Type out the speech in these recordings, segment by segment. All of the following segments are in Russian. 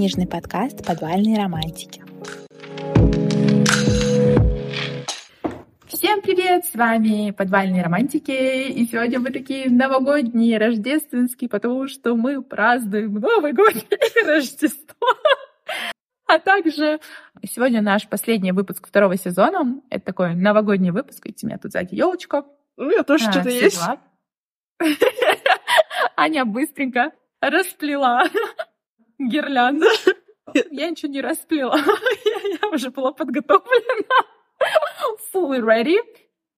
книжный подкаст «Подвальные романтики». Всем привет! С вами «Подвальные романтики», и сегодня мы такие новогодние, рождественские, потому что мы празднуем Новый год и Рождество. А также сегодня наш последний выпуск второго сезона. Это такой новогодний выпуск. Видите, у меня тут сзади елочка. У меня тоже а, что-то есть. Аня быстренько расплела гирлянду. Я ничего не расплела. Я уже была подготовлена. Fully ready.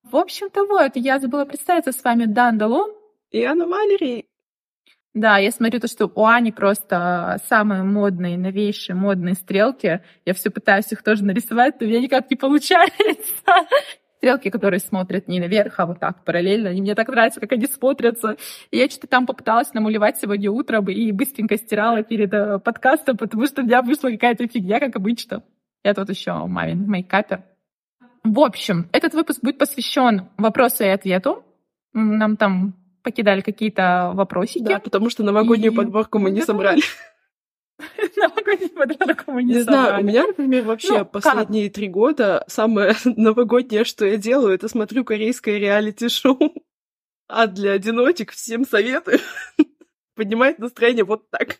В общем-то, вот, я забыла представиться с вами Дандалу. И Анна Малери. Да, я смотрю то, что у Ани просто самые модные, новейшие модные стрелки. Я все пытаюсь их тоже нарисовать, но у меня никак не получается. Стрелки, которые смотрят не наверх, а вот так параллельно. И мне так нравится, как они смотрятся. И я что-то там попыталась намалевать сегодня утром и быстренько стирала перед э, подкастом, потому что у меня вышла какая-то фигня, как обычно. Я тут еще мамин мейкапер. В общем, этот выпуск будет посвящен вопросу и ответу. Нам там покидали какие-то вопросики. Да, потому что новогоднюю и... подборку мы не собрали. Новогоднюю не, не знаю, у меня, например, вообще ну, последние три года самое новогоднее, что я делаю, это смотрю корейское реалити-шоу. А для одиночек всем советую. Поднимает настроение вот так.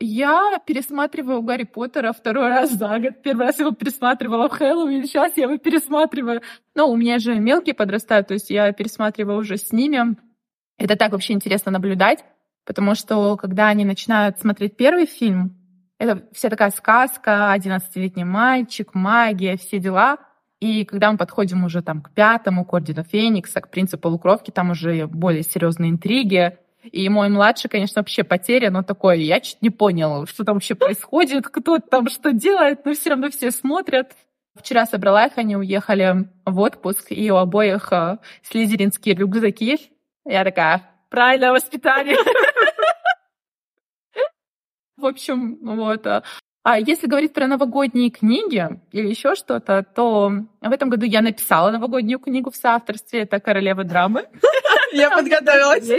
Я пересматриваю Гарри Поттера второй раз за год. Первый раз его пересматривала в Хэллоуин, сейчас я его пересматриваю. Ну, у меня же мелкие подрастают, то есть я пересматриваю уже с ними. Это так вообще интересно наблюдать, потому что когда они начинают смотреть первый фильм, это вся такая сказка, 11-летний мальчик, магия, все дела. И когда мы подходим уже там к пятому, к Ордену Феникса, к принципу полукровки, там уже более серьезные интриги. И мой младший, конечно, вообще потерян, но такой, я чуть не понял, что там вообще происходит, кто там что делает, но все равно все смотрят. Вчера собрала их, они уехали в отпуск, и у обоих э, слизеринские рюкзаки. Я такая, правильное воспитание. В общем, вот. А если говорить про новогодние книги или еще что-то, то в этом году я написала новогоднюю книгу в соавторстве. Это «Королева драмы». Я подготовилась.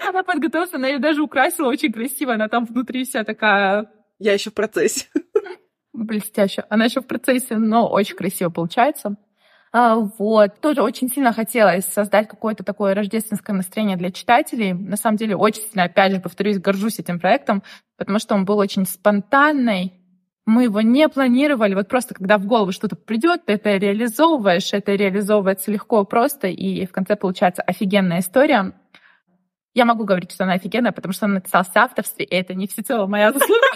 Она подготовилась, она ее даже украсила очень красиво. Она там внутри вся такая... Я еще в процессе. Блестяще. Она еще в процессе, но очень красиво получается. А, вот. Тоже очень сильно хотелось создать какое-то такое рождественское настроение для читателей. На самом деле, очень сильно, опять же, повторюсь, горжусь этим проектом, потому что он был очень спонтанный. Мы его не планировали. Вот просто когда в голову что-то придет, ты это реализовываешь, это реализовывается легко, просто, и в конце получается офигенная история. Я могу говорить, что она офигенная, потому что она написала в авторстве, и это не всецело моя заслуга.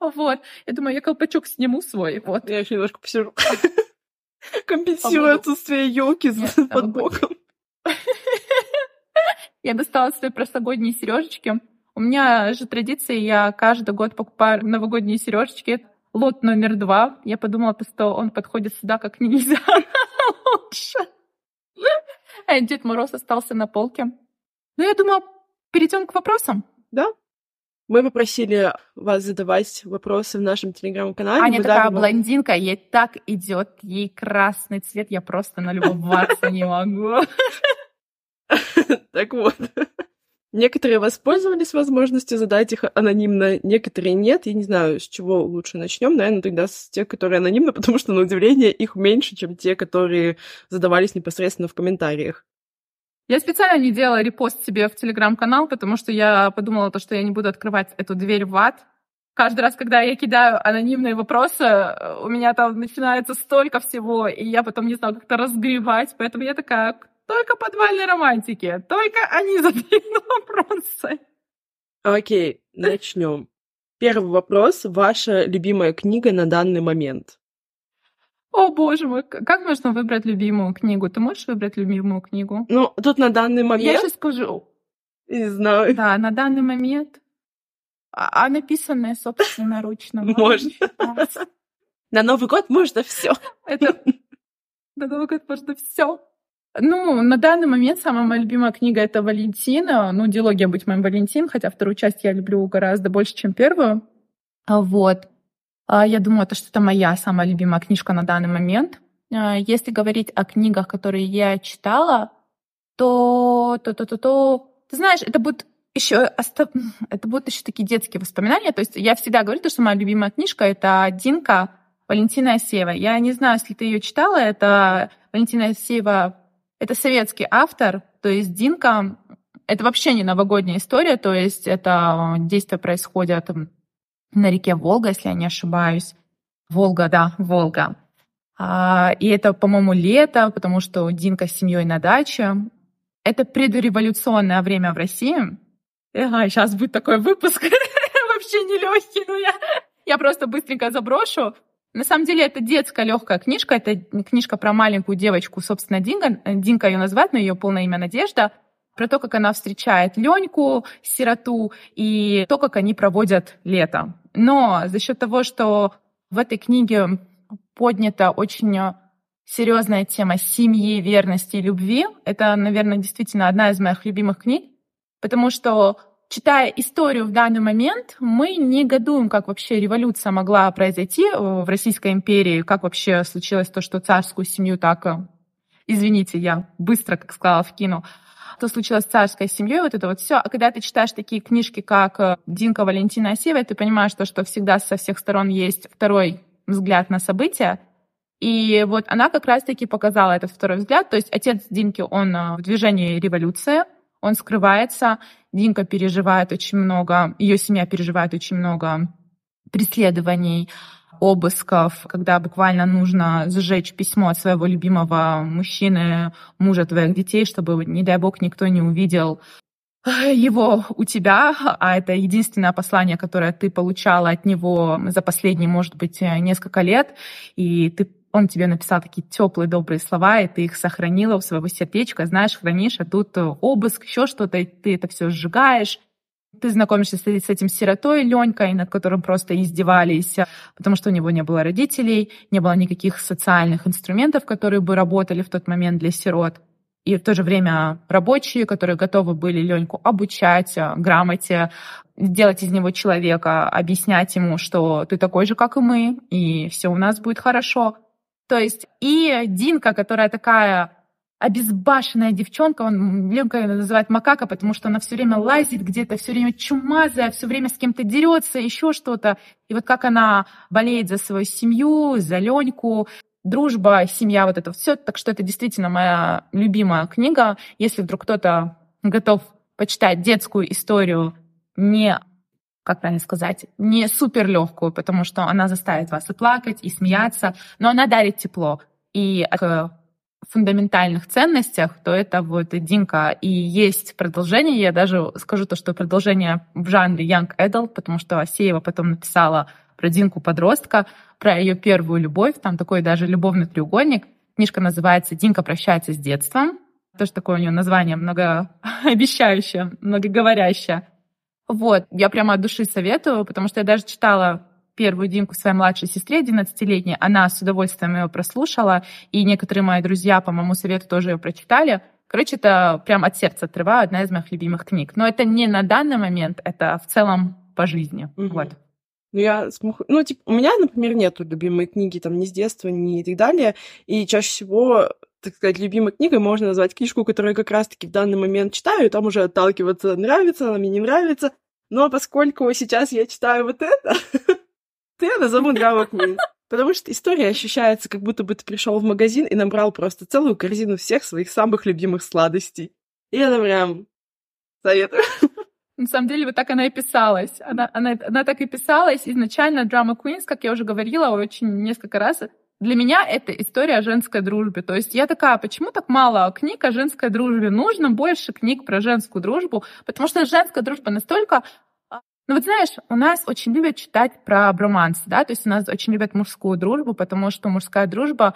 Вот. Я думаю, я колпачок сниму свой. Вот. Я еще немножко посижу. Компенсирую отсутствие елки под боком. Я достала свои прошлогодние сережечки. У меня же традиция, я каждый год покупаю новогодние сережечки. Лот номер два. Я подумала, что он подходит сюда как нельзя лучше. Дед Мороз остался на полке. Ну, я думаю, перейдем к вопросам. Да, мы попросили вас задавать вопросы в нашем телеграм-канале. Аня такая вам... блондинка, ей так идет, ей красный цвет, я просто налюбоваться не могу. Так вот. Некоторые воспользовались возможностью задать их анонимно, некоторые нет. Я не знаю, с чего лучше начнем. Наверное, тогда с тех, которые анонимно, потому что, на удивление, их меньше, чем те, которые задавались непосредственно в комментариях. Я специально не делала репост себе в телеграм-канал, потому что я подумала, то, что я не буду открывать эту дверь в ад. Каждый раз, когда я кидаю анонимные вопросы, у меня там начинается столько всего, и я потом не знаю, как это разгребать. Поэтому я такая, только подвальные романтики, только они задают вопросы. Окей, начнем. Первый вопрос. Ваша любимая книга на данный момент? О, боже мой, как можно выбрать любимую книгу? Ты можешь выбрать любимую книгу? Ну, тут на данный момент... Я сейчас скажу. Не знаю. Да, на данный момент. А, а написанное собственноручно. Можно. На Новый год можно все. Это... На Новый год можно все. Ну, на данный момент самая моя любимая книга — это «Валентина». Ну, «Диалогия быть моим Валентин», хотя вторую часть я люблю гораздо больше, чем первую. А Вот. А, я думаю, это что-то моя самая любимая книжка на данный момент. А, если говорить о книгах, которые я читала, то, то, то, то, то, ты знаешь, это будет еще остав... это будут еще такие детские воспоминания. То есть я всегда говорю, что моя любимая книжка — это «Динка» Валентина Асеева. Я не знаю, если ты ее читала, это Валентина Асеева, это советский автор, то есть Динка — это вообще не новогодняя история, то есть это действия происходят на реке Волга, если я не ошибаюсь. Волга, да, Волга. А, и это, по-моему, лето, потому что Динка с семьей на даче. Это предреволюционное время в России. Ага, сейчас будет такой выпуск вообще нелегкий, но я, я просто быстренько заброшу. На самом деле это детская легкая книжка, это книжка про маленькую девочку, собственно, Динка. Динка ее назвать, но ее полное имя Надежда про то, как она встречает Леньку, сироту, и то, как они проводят лето. Но за счет того, что в этой книге поднята очень серьезная тема семьи, верности и любви, это, наверное, действительно одна из моих любимых книг, потому что читая историю в данный момент, мы не гадуем, как вообще революция могла произойти в Российской империи, как вообще случилось то, что царскую семью так, извините, я быстро, как сказала, вкину, что случилось с царской семьей, вот это вот все. А когда ты читаешь такие книжки, как э, Динка Валентина Асеева, ты понимаешь, что, что всегда со всех сторон есть второй взгляд на события. И вот она как раз-таки показала этот второй взгляд. То есть отец Динки, он э, в движении революции, он скрывается, Динка переживает очень много, ее семья переживает очень много преследований, обысков, когда буквально нужно сжечь письмо от своего любимого мужчины, мужа твоих детей, чтобы, не дай бог, никто не увидел его у тебя, а это единственное послание, которое ты получала от него за последние, может быть, несколько лет, и ты он тебе написал такие теплые, добрые слова, и ты их сохранила в своего сердечка, знаешь, хранишь, а тут обыск, еще что-то, ты это все сжигаешь, ты знакомишься с, этим сиротой Ленькой, над которым просто издевались, потому что у него не было родителей, не было никаких социальных инструментов, которые бы работали в тот момент для сирот. И в то же время рабочие, которые готовы были Леньку обучать грамоте, сделать из него человека, объяснять ему, что ты такой же, как и мы, и все у нас будет хорошо. То есть и Динка, которая такая обезбашенная девчонка, он Ленка ее называет макака, потому что она все время лазит где-то, все время чумазая, все время с кем-то дерется, еще что-то. И вот как она болеет за свою семью, за Леньку, дружба, семья, вот это все. Так что это действительно моя любимая книга. Если вдруг кто-то готов почитать детскую историю не как правильно сказать, не супер легкую, потому что она заставит вас и плакать, и смеяться, но она дарит тепло. И фундаментальных ценностях, то это вот Динка и есть продолжение. Я даже скажу то, что продолжение в жанре Young Adult, потому что Асеева потом написала про Динку подростка, про ее первую любовь, там такой даже любовный треугольник. Книжка называется «Динка прощается с детством». Тоже такое у нее название многообещающее, многоговорящее. Вот, я прямо от души советую, потому что я даже читала первую Димку своей младшей сестре, 11-летней. Она с удовольствием ее прослушала, и некоторые мои друзья по моему совету тоже ее прочитали. Короче, это прям от сердца отрываю, одна из моих любимых книг. Но это не на данный момент, это в целом по жизни. Угу. Вот. Ну, я смог... Ну, типа, у меня, например, нету любимой книги там ни с детства, ни и так далее. И чаще всего так сказать, любимой книгой можно назвать книжку, которую я как раз-таки в данный момент читаю, и там уже отталкиваться нравится, она мне не нравится. Но поскольку сейчас я читаю вот это, то я назову Drama Queen. Потому что история ощущается, как будто бы ты пришел в магазин и набрал просто целую корзину всех своих самых любимых сладостей. И это прям советую. На самом деле, вот так она и писалась. Она, она, она так и писалась. Изначально Drama Queens, как я уже говорила очень несколько раз, для меня это история о женской дружбе. То есть я такая, почему так мало книг о женской дружбе? Нужно больше книг про женскую дружбу, потому что женская дружба настолько ну вот знаешь, у нас очень любят читать про броманс, да, то есть у нас очень любят мужскую дружбу, потому что мужская дружба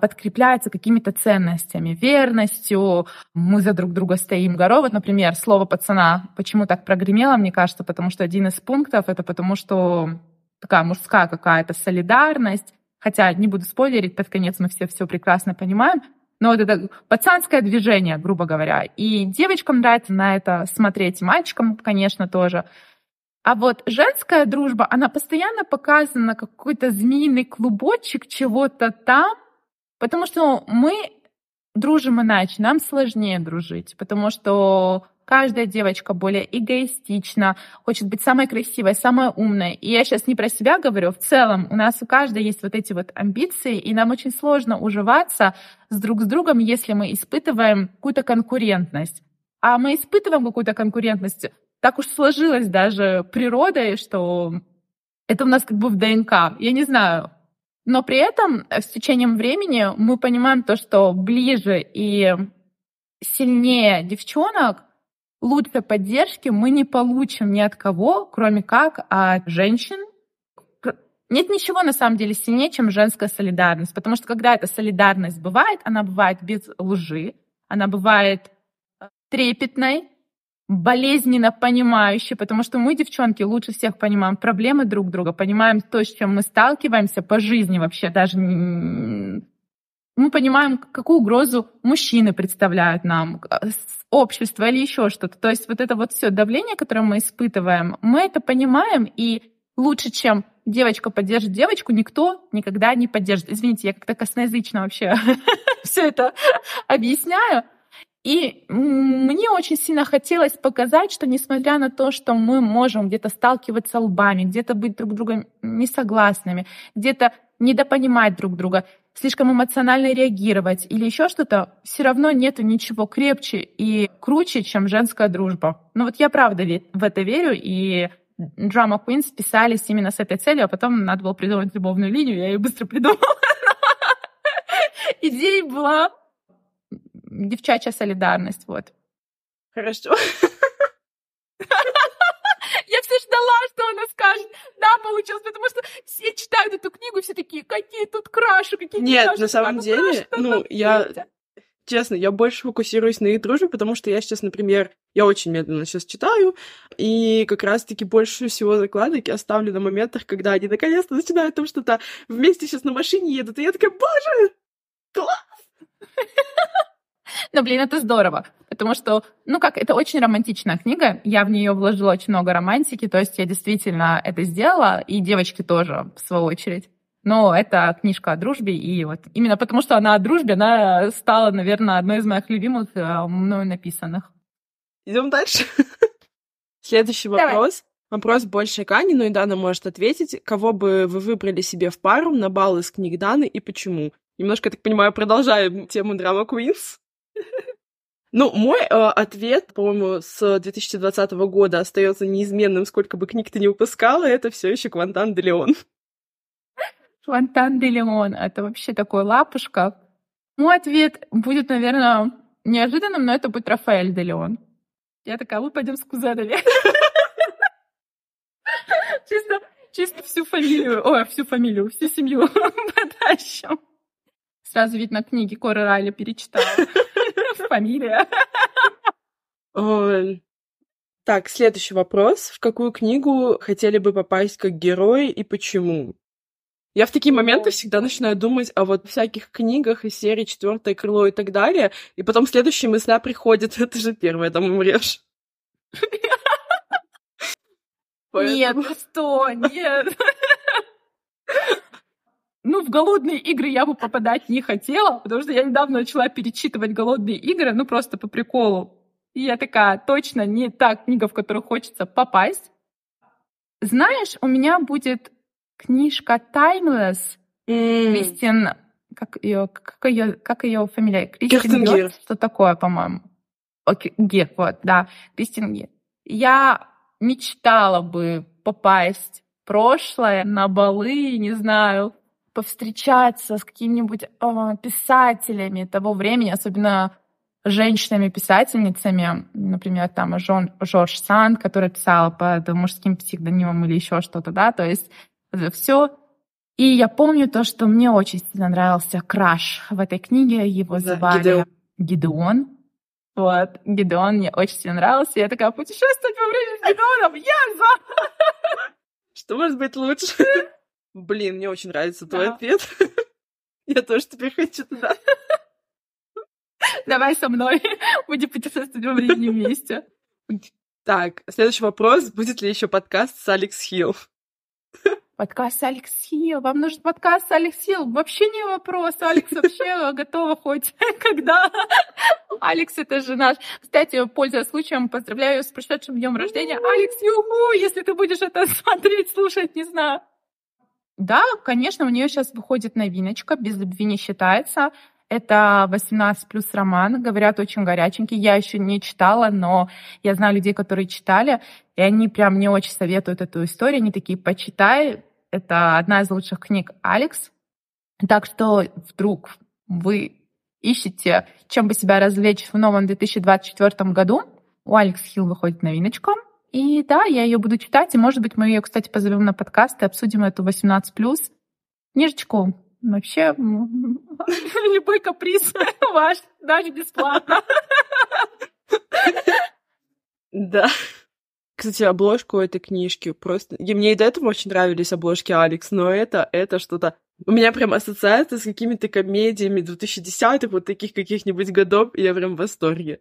подкрепляется какими-то ценностями, верностью, мы за друг друга стоим горой. Вот, например, слово пацана почему так прогремело, мне кажется, потому что один из пунктов — это потому что такая мужская какая-то солидарность, хотя не буду спойлерить, под конец мы все все прекрасно понимаем, но вот это пацанское движение, грубо говоря. И девочкам нравится на это смотреть, мальчикам, конечно, тоже. А вот женская дружба, она постоянно показана как какой-то змеиный клубочек чего-то там, потому что мы дружим иначе, нам сложнее дружить, потому что каждая девочка более эгоистична, хочет быть самой красивой, самой умной. И я сейчас не про себя говорю, в целом у нас у каждой есть вот эти вот амбиции, и нам очень сложно уживаться с друг с другом, если мы испытываем какую-то конкурентность. А мы испытываем какую-то конкурентность, так уж сложилось даже природой, что это у нас как бы в ДНК. Я не знаю, но при этом с течением времени мы понимаем то, что ближе и сильнее девчонок лучшей поддержки мы не получим ни от кого, кроме как от женщин. Нет ничего на самом деле сильнее, чем женская солидарность, потому что когда эта солидарность бывает, она бывает без лжи, она бывает э, трепетной, болезненно понимающей, потому что мы, девчонки, лучше всех понимаем проблемы друг друга, понимаем то, с чем мы сталкиваемся по жизни вообще, даже мы понимаем, какую угрозу мужчины представляют нам, общество или еще что-то. То есть вот это вот все давление, которое мы испытываем, мы это понимаем, и лучше, чем девочка поддержит девочку, никто никогда не поддержит. Извините, я как-то косноязычно вообще все это объясняю. И мне очень сильно хотелось показать, что несмотря на то, что мы можем где-то сталкиваться лбами, где-то быть друг другом несогласными, где-то недопонимать друг друга, слишком эмоционально реагировать или еще что-то, все равно нет ничего крепче и круче, чем женская дружба. Ну вот я правда в это верю, и Drama Queens писались именно с этой целью, а потом надо было придумать любовную линию, я ее быстро придумала. Идея была девчачья солидарность, вот. Хорошо. Я все ждала, что она скажет. Да, получилось, потому что все читают эту книгу, все такие, какие тут краши, какие Нет, краши, на самом деле, ну, я... Честно, я больше фокусируюсь на их дружбе, потому что я сейчас, например, я очень медленно сейчас читаю, и как раз-таки больше всего закладок я ставлю на моментах, когда они наконец-то начинают там что-то вместе сейчас на машине едут, и я такая, боже, класс! Но, блин, это здорово, потому что, ну как, это очень романтичная книга, я в нее вложила очень много романтики, то есть я действительно это сделала, и девочки тоже, в свою очередь. Но это книжка о дружбе, и вот именно потому, что она о дружбе, она стала, наверное, одной из моих любимых э, мною написанных. Идем дальше. Следующий вопрос. Вопрос больше Кани, но и Дана может ответить. Кого бы вы выбрали себе в пару на бал из книг Даны и почему? Немножко, я так понимаю, продолжаем тему драма Queens. Ну, мой э, ответ, по-моему, с 2020 года остается неизменным, сколько бы книг ты не выпускала, это все еще Квантан де Леон. Квантан де Леон — это вообще такой лапушка. Мой ответ будет, наверное, неожиданным, но это будет Рафаэль де Леон. Я такая, мы пойдем с кузенами. Чисто, чисто всю фамилию, ой, всю фамилию, всю семью потащим. Сразу видно, книги Коры Райли перечитала. Фамилия. Так, следующий вопрос. В какую книгу хотели бы попасть как герои и почему? Я в такие моменты всегда начинаю думать о вот всяких книгах из серии «Четвертое крыло» и так далее, и потом следующие мысля приходят, это же первое, там умрешь. Нет, ну что, нет. Ну, в голодные игры я бы попадать не хотела, потому что я недавно начала перечитывать голодные игры, ну, просто по приколу. И я такая, точно не та книга, в которую хочется попасть. Знаешь, у меня будет книжка Timeless mm. Кристин, как ее, как ее, как ее фамилия? Кристин Гир. Что такое, по-моему? Окей, Гир, вот, да, Кристин Гир. Я мечтала бы попасть в прошлое на балы, не знаю, повстречаться с какими-нибудь э, писателями того времени, особенно женщинами-писательницами, например, там Жон, Жорж Санд, которая писала под мужским псевдонимом или еще что-то, да, то есть все. И я помню то, что мне очень сильно нравился краш в этой книге, его звали Гидеон. Гидеон. Вот, Гидеон мне очень сильно нравился. Я такая, путешествовать во время с Гидеоном, я за! Что может быть лучше? Блин, мне очень нравится твой да. ответ. Я тоже теперь хочу туда. Давай со мной. Будем путешествовать во времени вместе. Так, следующий вопрос. Будет ли еще подкаст с Алекс Хилл? подкаст Алекс Хилл, вам нужен подкаст Алекс Хилл. Вообще не вопрос, Алекс вообще готова хоть когда. Алекс, это же наш. Кстати, пользуясь случаем, поздравляю с прошедшим днем рождения. Алекс, юху, если ты будешь это смотреть, слушать, не знаю. Да, конечно, у нее сейчас выходит новиночка, без любви не считается. Это 18 плюс роман, говорят, очень горяченький. Я еще не читала, но я знаю людей, которые читали, и они прям мне очень советуют эту историю. Они такие, почитай, это одна из лучших книг Алекс. Так что вдруг вы ищете, чем бы себя развлечь в новом 2024 году, у Алекс Хилл выходит новиночка. И да, я ее буду читать, и, может быть, мы ее, кстати, позовем на подкаст и обсудим эту 18+. Книжечку Вообще, любой каприз ваш, даже бесплатно. Да. Кстати, обложку этой книжки просто... И мне и до этого очень нравились обложки Алекс, но это, это что-то... У меня прям ассоциация с какими-то комедиями 2010-х, вот таких каких-нибудь годов, и я прям в восторге.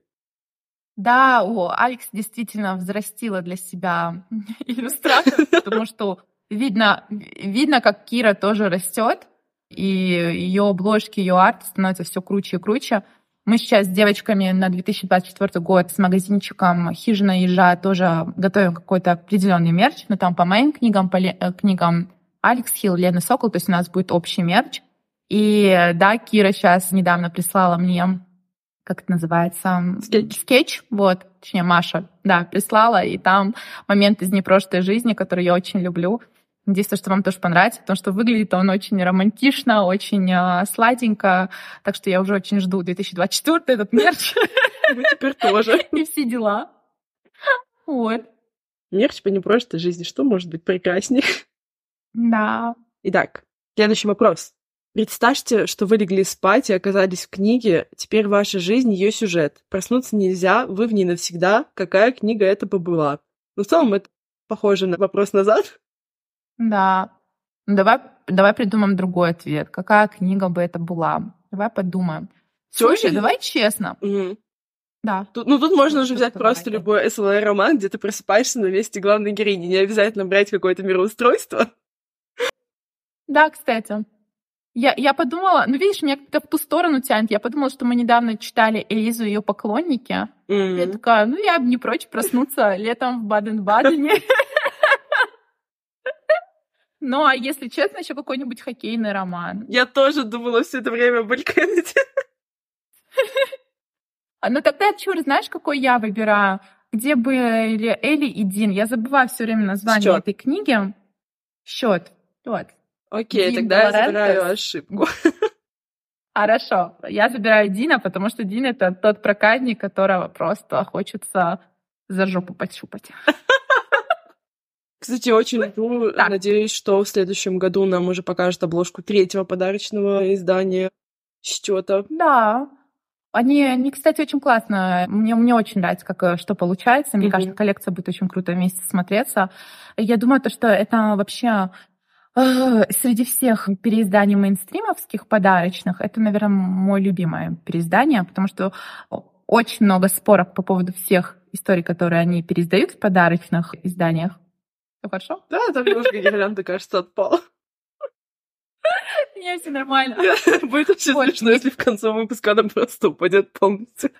Да, о, Алекс действительно взрастила для себя иллюстратор, потому что видно, видно, как Кира тоже растет, и ее обложки, ее арт становятся все круче и круче. Мы сейчас с девочками на 2024 год с магазинчиком «Хижина ежа» тоже готовим какой-то определенный мерч, но там по моим книгам, по э, книгам Алекс Хилл, Лена Сокол, то есть у нас будет общий мерч. И да, Кира сейчас недавно прислала мне, как это называется? Скетч. Скетч, вот, точнее, Маша, да, прислала, и там момент из непрожитой жизни, который я очень люблю. Надеюсь, что вам тоже понравится, потому что выглядит он очень романтично, очень э, сладенько. Так что я уже очень жду 2024 этот мерч. Мы теперь тоже. И все дела. Вот. Мерч по непрожитой жизни. Что может быть прекраснее? Да. Итак, следующий вопрос. Представьте, что вы легли спать и оказались в книге. Теперь ваша жизнь — ее сюжет. Проснуться нельзя, вы в ней навсегда. Какая книга это бы была? Ну, в целом, это похоже на вопрос назад. Да. Ну, давай, давай придумаем другой ответ. Какая книга бы это была? Давай подумаем. Слушай, Точно? давай честно. Мгм. Да. Тут, ну, тут можно уже Что взять просто давай. любой СЛР-роман, где ты просыпаешься на месте главной героини. Не обязательно брать какое-то мироустройство. Да, кстати. Я, я подумала, ну видишь, меня как-то в ту сторону тянет. Я подумала, что мы недавно читали Элизу и ее поклонники. Я М. такая, ну я бы не прочь проснуться летом в Баден-Бадене. Ну, а если честно, еще какой-нибудь хоккейный роман. Я тоже думала все это время об Кеннеди. А, Ну, тогда, чур, знаешь, какой я выбираю? Где были Элли и Дин? Я забываю все время название этой книги. Счет. Вот. Окей, Дин тогда я Лорентес. забираю ошибку. Хорошо. Я забираю Дина, потому что Дин — это тот проказник, которого просто хочется за жопу пощупать. Кстати, очень жду, Так. надеюсь, что в следующем году нам уже покажут обложку третьего подарочного издания счета. Да. Они, они, кстати, очень классно. Мне, мне очень нравится, как, э, что получается. Мне Мгм. кажется, коллекция будет очень круто вместе смотреться. Я думаю, то, что это вообще среди всех переизданий мейнстримовских подарочных, это, наверное, мое любимое переиздание, потому что очень много споров по поводу всех историй, которые они переиздают в подарочных изданиях. Все хорошо? Да, там немножко гирлянда, кажется, отпала. Не, все нормально. Будет очень смешно, если в конце выпуска она просто упадет полностью.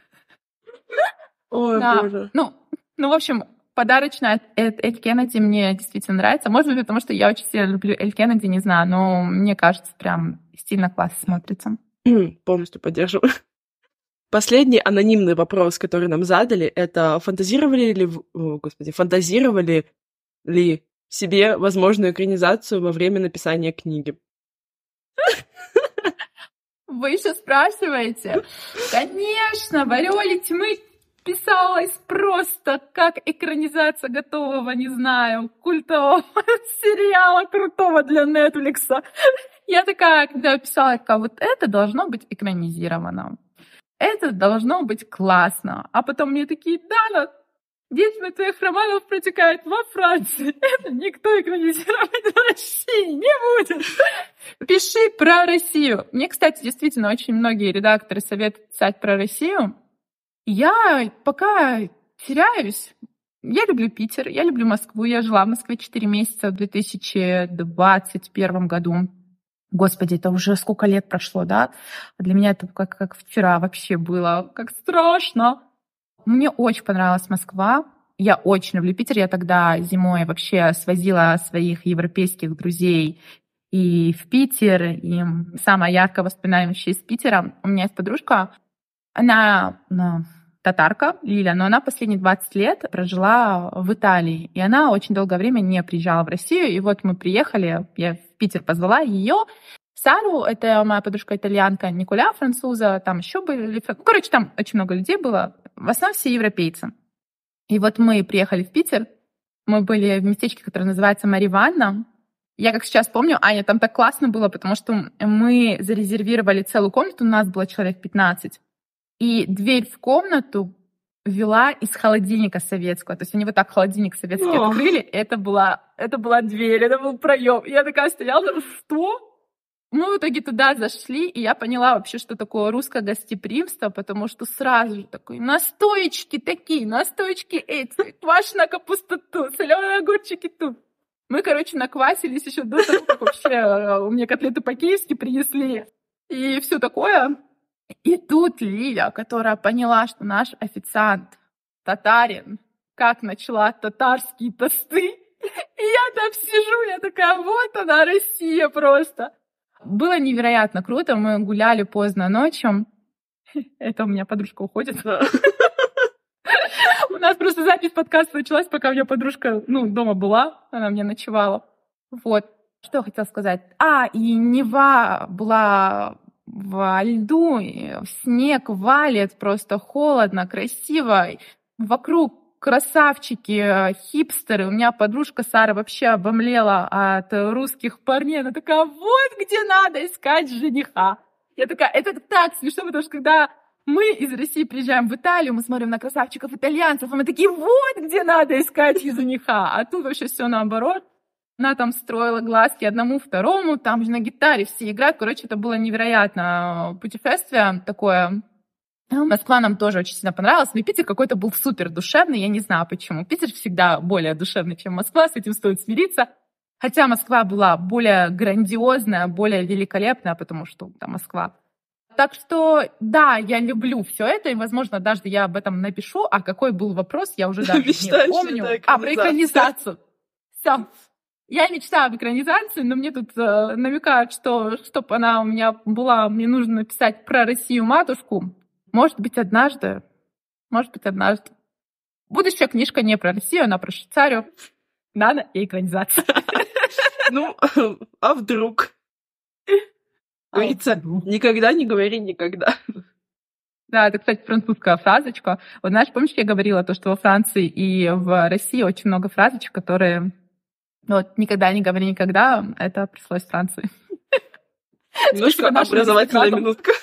Ой, боже. Ну, ну, в общем, подарочная Эль Эль Кеннеди мне действительно нравится. Может быть, потому что я очень сильно люблю Эль Кеннеди, не знаю, но мне кажется, прям стильно классно смотрится. Полностью поддерживаю. Последний анонимный вопрос, который нам задали, это фантазировали ли, о, господи, фантазировали ли себе возможную экранизацию во время написания книги? Вы еще спрашиваете? Конечно, в «Ореоле тьмы» писалась просто как экранизация готового, не знаю, культового сериала крутого для Netflix. Я такая, когда писала, такая, вот это должно быть экранизировано. Это должно быть классно. А потом мне такие, Дана, действие твоих романов протекает во Франции. Это никто экранизировать в России не будет. Пиши про Россию. Мне, кстати, действительно очень многие редакторы советуют писать про Россию. Я пока теряюсь. Я люблю Питер, я люблю Москву. Я жила в Москве 4 месяца в 2021 году. Господи, это уже сколько лет прошло, да? Для меня это как, как вчера вообще было. Как страшно. Мне очень понравилась Москва. Я очень люблю Питер. Я тогда зимой вообще свозила своих европейских друзей и в Питер. И самое яркое воспоминание из Питера. У меня есть подружка, она ну, татарка Лиля, но она последние 20 лет прожила в Италии. И она очень долгое время не приезжала в Россию. И вот мы приехали, я в Питер позвала ее. Сару, это моя подружка итальянка, Николя, француза, там еще были... Ну, короче, там очень много людей было. В основном все европейцы. И вот мы приехали в Питер, мы были в местечке, которое называется Мариванна. Я как сейчас помню, Аня, там так классно было, потому что мы зарезервировали целую комнату, у нас было человек 15. И дверь в комнату вела из холодильника советского. То есть они вот так холодильник советский О. открыли, это была, это была дверь, это был проем. я такая стояла, что? Мы в итоге туда зашли, и я поняла вообще, что такое русское гостеприимство, потому что сразу же такой, настоечки такие, настоечки эти, квашеная капуста тут, соленые огурчики тут. Мы, короче, наквасились еще до того, как вообще э, у меня котлеты по-киевски принесли. И все такое. И тут Лиля, которая поняла, что наш официант татарин, как начала татарские тосты, и я там сижу, я такая, вот она, Россия просто. Было невероятно круто, мы гуляли поздно ночью. Это у меня подружка уходит. У нас просто запись подкаста началась, пока у меня подружка, ну, дома была, она мне ночевала. Вот. Что я хотела сказать? А, и Нева была во льду, снег валит, просто холодно, красиво. Вокруг красавчики, хипстеры. У меня подружка Сара вообще обомлела от русских парней. Она такая, вот где надо искать жениха. Я такая, это так смешно, потому что когда мы из России приезжаем в Италию, мы смотрим на красавчиков итальянцев, и мы такие, вот где надо искать жениха. А тут вообще все наоборот. Она там строила глазки одному, второму, там же на гитаре все играют. Короче, это было невероятно путешествие такое. Москва нам тоже очень сильно понравилась, но Питер какой-то был супер душевный, я не знаю почему. Питер всегда более душевный, чем Москва, с этим стоит смириться. Хотя Москва была более грандиозная, более великолепная, потому что там Москва. Так что, да, я люблю все это, и, возможно, даже я об этом напишу. А какой был вопрос, я уже даже не помню. А, про экранизацию. Все. Я мечтаю об экранизации, но мне тут э, намекают, что чтобы она у меня была, мне нужно написать про Россию матушку. Может быть, однажды. Может быть, однажды. Будущая книжка не про Россию, она про Швейцарию. Надо и экранизация. Ну, а вдруг? А Говорится, никогда не говори никогда. Да, это, кстати, французская фразочка. Вот знаешь, помнишь, я говорила то, что во Франции и в России очень много фразочек, которые ну, вот никогда не говори никогда, это пришлось Франции. Немножко образовательная минутка.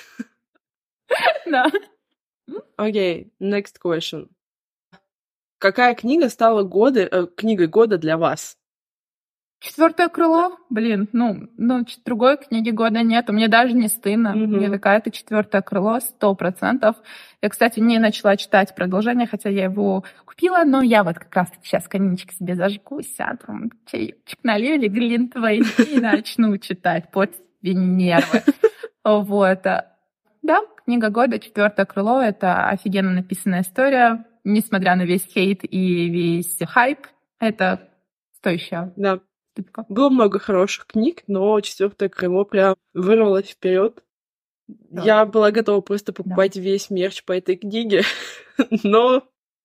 Да. Окей, next question. Какая книга стала годы, э, книгой года для вас? Четвертое крыло, блин, ну, ну, другой книги года нет, мне даже не стыдно. Mm-hmm. Мне какая-то четвертое крыло, сто процентов. Я, кстати, не начала читать продолжение, хотя я его купила, но я вот как раз сейчас каминчик себе зажгу, сяду, чаечек налью или глинтвейн и начну читать под нервы. Вот. Да, книга года, четвертое крыло, это офигенно написанная история, несмотря на весь хейт и весь хайп, это стоящая да. Было много хороших книг, но четвертое крыло прям вырвалось вперед. Да. Я была готова просто покупать да. весь мерч по этой книге, но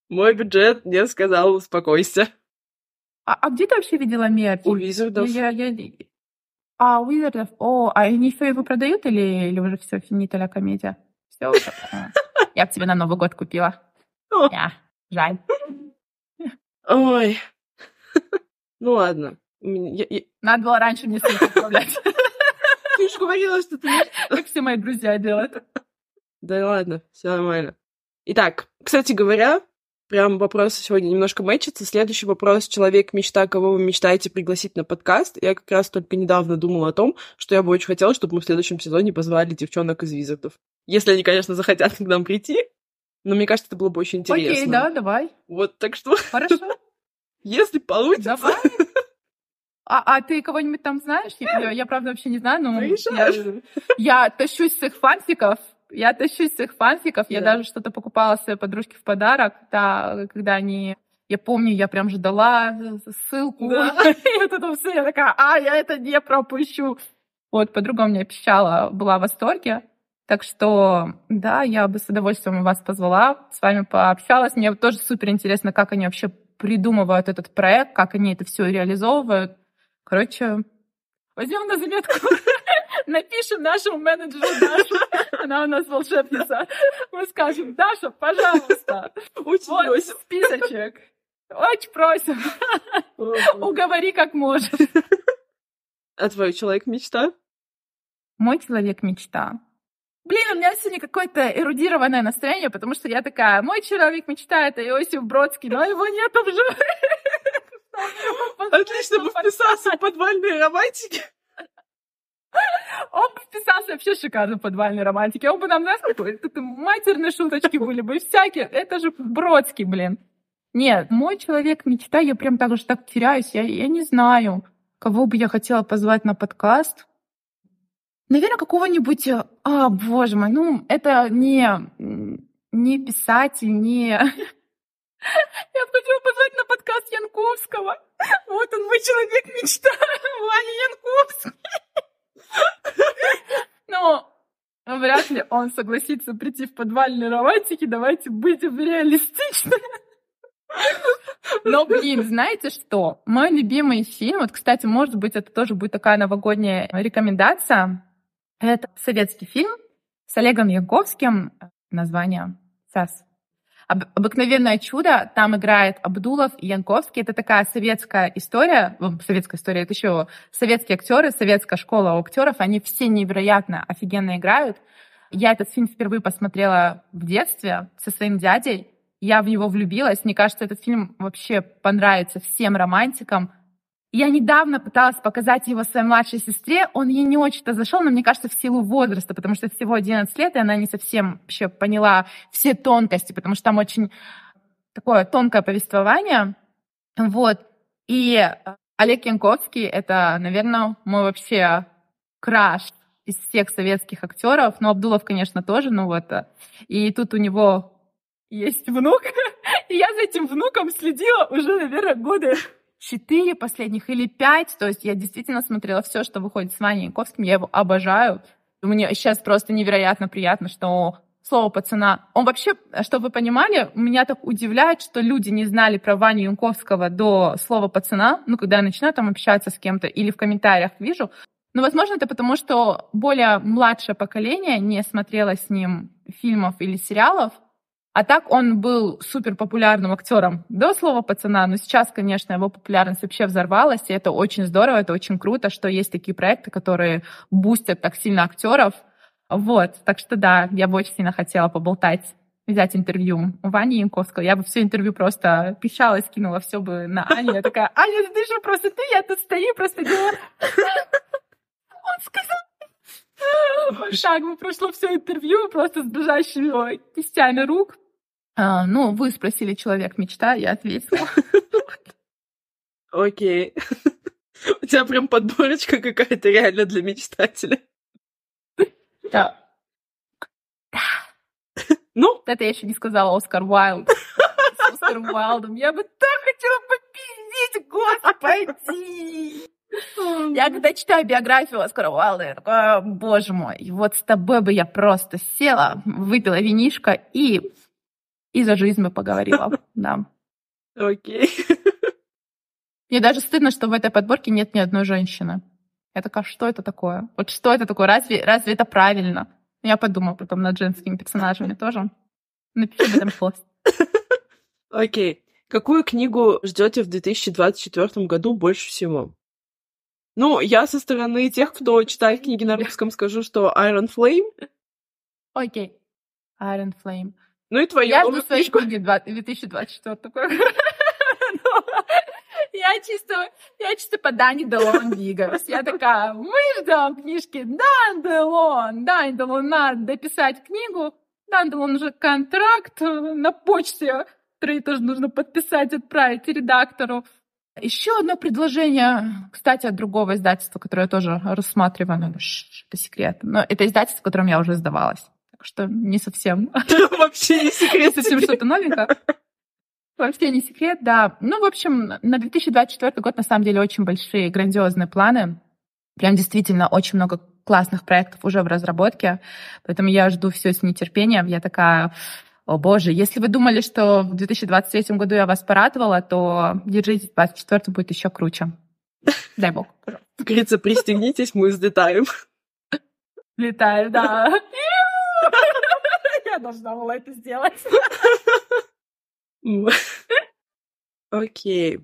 мой бюджет мне сказал успокойся. А, а где ты вообще видела мерч? У Визардов. Я, я, я... А, у Визардов. О, а они все его продают или, или уже все финита ля комедия? Все уже. Я тебе на Новый год купила. Я. Жаль. Ой. Ну ладно. Я, я... Надо было раньше мне ссылку отправлять. Ты же говорила, что ты... Как все мои друзья делают. Да ладно, все нормально. Итак, кстати говоря, прям вопросы сегодня немножко мэчатся. Следующий вопрос. Человек-мечта, кого вы мечтаете пригласить на подкаст? Я как раз только недавно думала о том, что я бы очень хотела, чтобы мы в следующем сезоне позвали девчонок из Визардов. Если они, конечно, захотят к нам прийти. Но мне кажется, это было бы очень интересно. Окей, да, давай. Вот, так что, Хорошо. если получится, Давай. А, а ты кого-нибудь там знаешь? Я, я, правда, вообще не знаю, но я, я тащусь с их фанфиков. Я тащусь с их фанфиков. Я Да. даже что-то покупала своей подружке в подарок. Да, когда они... Я помню, я прям ждала ссылку. Да. И вот это все. Я такая, а, я это не пропущу. Вот, подруга у меня пищала, была в восторге. Так что, да, я бы с удовольствием вас позвала, с вами пообщалась. Мне тоже супер интересно, как они вообще придумывают этот проект, как они это все реализовывают. Короче, возьмем на заметку, напишем нашему менеджеру Даше. Она у нас волшебница. Мы скажем, Даша, пожалуйста, очень вот просим. списочек. Очень просим, уговори как можешь. А твой человек мечта? Мой человек мечта. Блин, у меня сегодня какое-то эрудированное настроение, потому что я такая, мой человек мечта это Иосиф Бродский, но его нету в живых. Отлично бы вписался в подвальные романтики. Он бы вписался вообще шикарно в подвальной романтике. Он бы нам, знаешь, какой тут матерные шуточки были бы всякие. Это же Бродский, блин. Нет, мой человек мечта, я прям так же так теряюсь. Я, я не знаю, кого бы я хотела позвать на подкаст. Наверное, какого-нибудь... э, А, боже мой, ну, это не, не писатель, не... Я хотела позвать на подкаст Янковского. Вот он, мой человек мечта. Ваня Янковский. Но вряд ли он согласится прийти в подвальные романтики. Давайте будем реалистичны. Но, блин, знаете что? Мой любимый фильм, вот, кстати, может быть, это тоже будет такая новогодняя рекомендация. Это советский фильм с Олегом Янковским. Название сейчас. «Об- Обыкновенное чудо. Там играет Абдулов и Янковский. Это такая советская история. Советская история. Это еще советские актеры, советская школа актеров. Они все невероятно офигенно играют. Я этот фильм впервые посмотрела в детстве со своим дядей. Я в него влюбилась. Мне кажется, этот фильм вообще понравится всем романтикам. Я недавно пыталась показать его своей младшей сестре. Он ей не очень-то зашел, но мне кажется, в силу возраста, потому что всего 11 лет, и она не совсем вообще поняла все тонкости, потому что там очень такое тонкое повествование. Вот. И Олег Янковский — это, наверное, мой вообще краш из всех советских актеров. Ну, Абдулов, конечно, тоже, ну вот. И тут у него есть внук. И я за этим внуком следила уже, наверное, годы четыре последних или пять. То есть я действительно смотрела все, что выходит с Ваней Янковским. Я его обожаю. Мне сейчас просто невероятно приятно, что слово пацана. Он вообще, чтобы вы понимали, меня так удивляет, что люди не знали про Ваню Янковского до слова пацана. Ну, когда я начинаю там общаться с кем-то или в комментариях вижу. Но, возможно, это потому, что более младшее поколение не смотрело с ним фильмов или сериалов. А так он был супер популярным актером до слова пацана, но сейчас, конечно, его популярность вообще взорвалась, и это очень здорово, это очень круто, что есть такие проекты, которые бустят так сильно актеров. Вот, так что да, я бы очень сильно хотела поболтать, взять интервью у Вани Янковского. Я бы все интервью просто пищала скинула все бы на Аню. Я такая, Аня, ты что, просто ты, я тут стою, просто делаю. Он сказал, бы прошло все интервью просто с дрожащими кистями рук. А, ну, вы спросили человек мечта, я ответила. Окей. У тебя прям подборочка какая-то реально для мечтателя. Да. Ну, Это я еще не сказала Оскар Уайлд. С Оскаром Уайлдом. Я бы так хотела попиздить, господи! Я когда читаю биографию Оскара Уайлда, я такая, боже мой, вот с тобой бы я просто села, выпила винишко и, и за жизнь бы поговорила. Да. окей. Мне даже стыдно, что в этой подборке нет ни одной женщины. Я такая, что это такое? Вот что это такое? Разве, разве это правильно? Я подумала потом над женскими персонажами тоже. Напиши об этом пост. Окей. Какую книгу ждете в 2024 году больше всего? Ну, я со стороны тех, кто читает книги на русском, скажу, что Iron Flame. Окей. Iron Flame. Ну и твою Я жду своей книги два- 2024 такой. Ну, Я чисто, я чисто по Дани Делон двигаюсь. Я такая, мы ждем книжки Дани Делон. Дани Делон надо дописать книгу. Там был уже контракт на почте, который тоже нужно подписать, отправить редактору. Еще одно предложение, кстати, от другого издательства, которое я тоже рассматриваю, но это секрет. Но это издательство, которым я уже сдавалась. Что не совсем. Вообще не секрет. Совсем что-то новенькое. Вообще не секрет, да. Ну, в общем, на 2024 год на самом деле очень большие, грандиозные планы. Прям действительно очень много классных проектов уже в разработке. Поэтому я жду все с нетерпением. Я такая, о боже, если вы думали, что в 2023 году я вас порадовала, то держитесь, 2024 будет еще круче. Дай бог. Как говорится, пристегнитесь, мы взлетаем. Летаю, да. Должна была это сделать. Окей.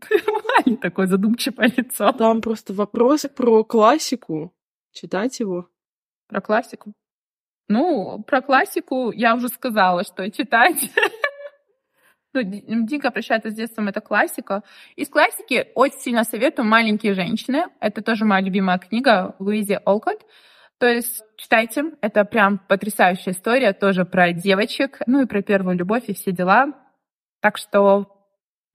Ваня такое задумчивое лицо. Там просто вопросы про классику. Читать его. Про классику? Ну, про классику я уже сказала, что читать. Ну, Дика прощается с детством, это классика. Из классики очень сильно советую «Маленькие женщины». Это тоже моя любимая книга Луизи Олкот. То есть читайте, это прям потрясающая история, тоже про девочек, ну и про первую любовь и все дела. Так что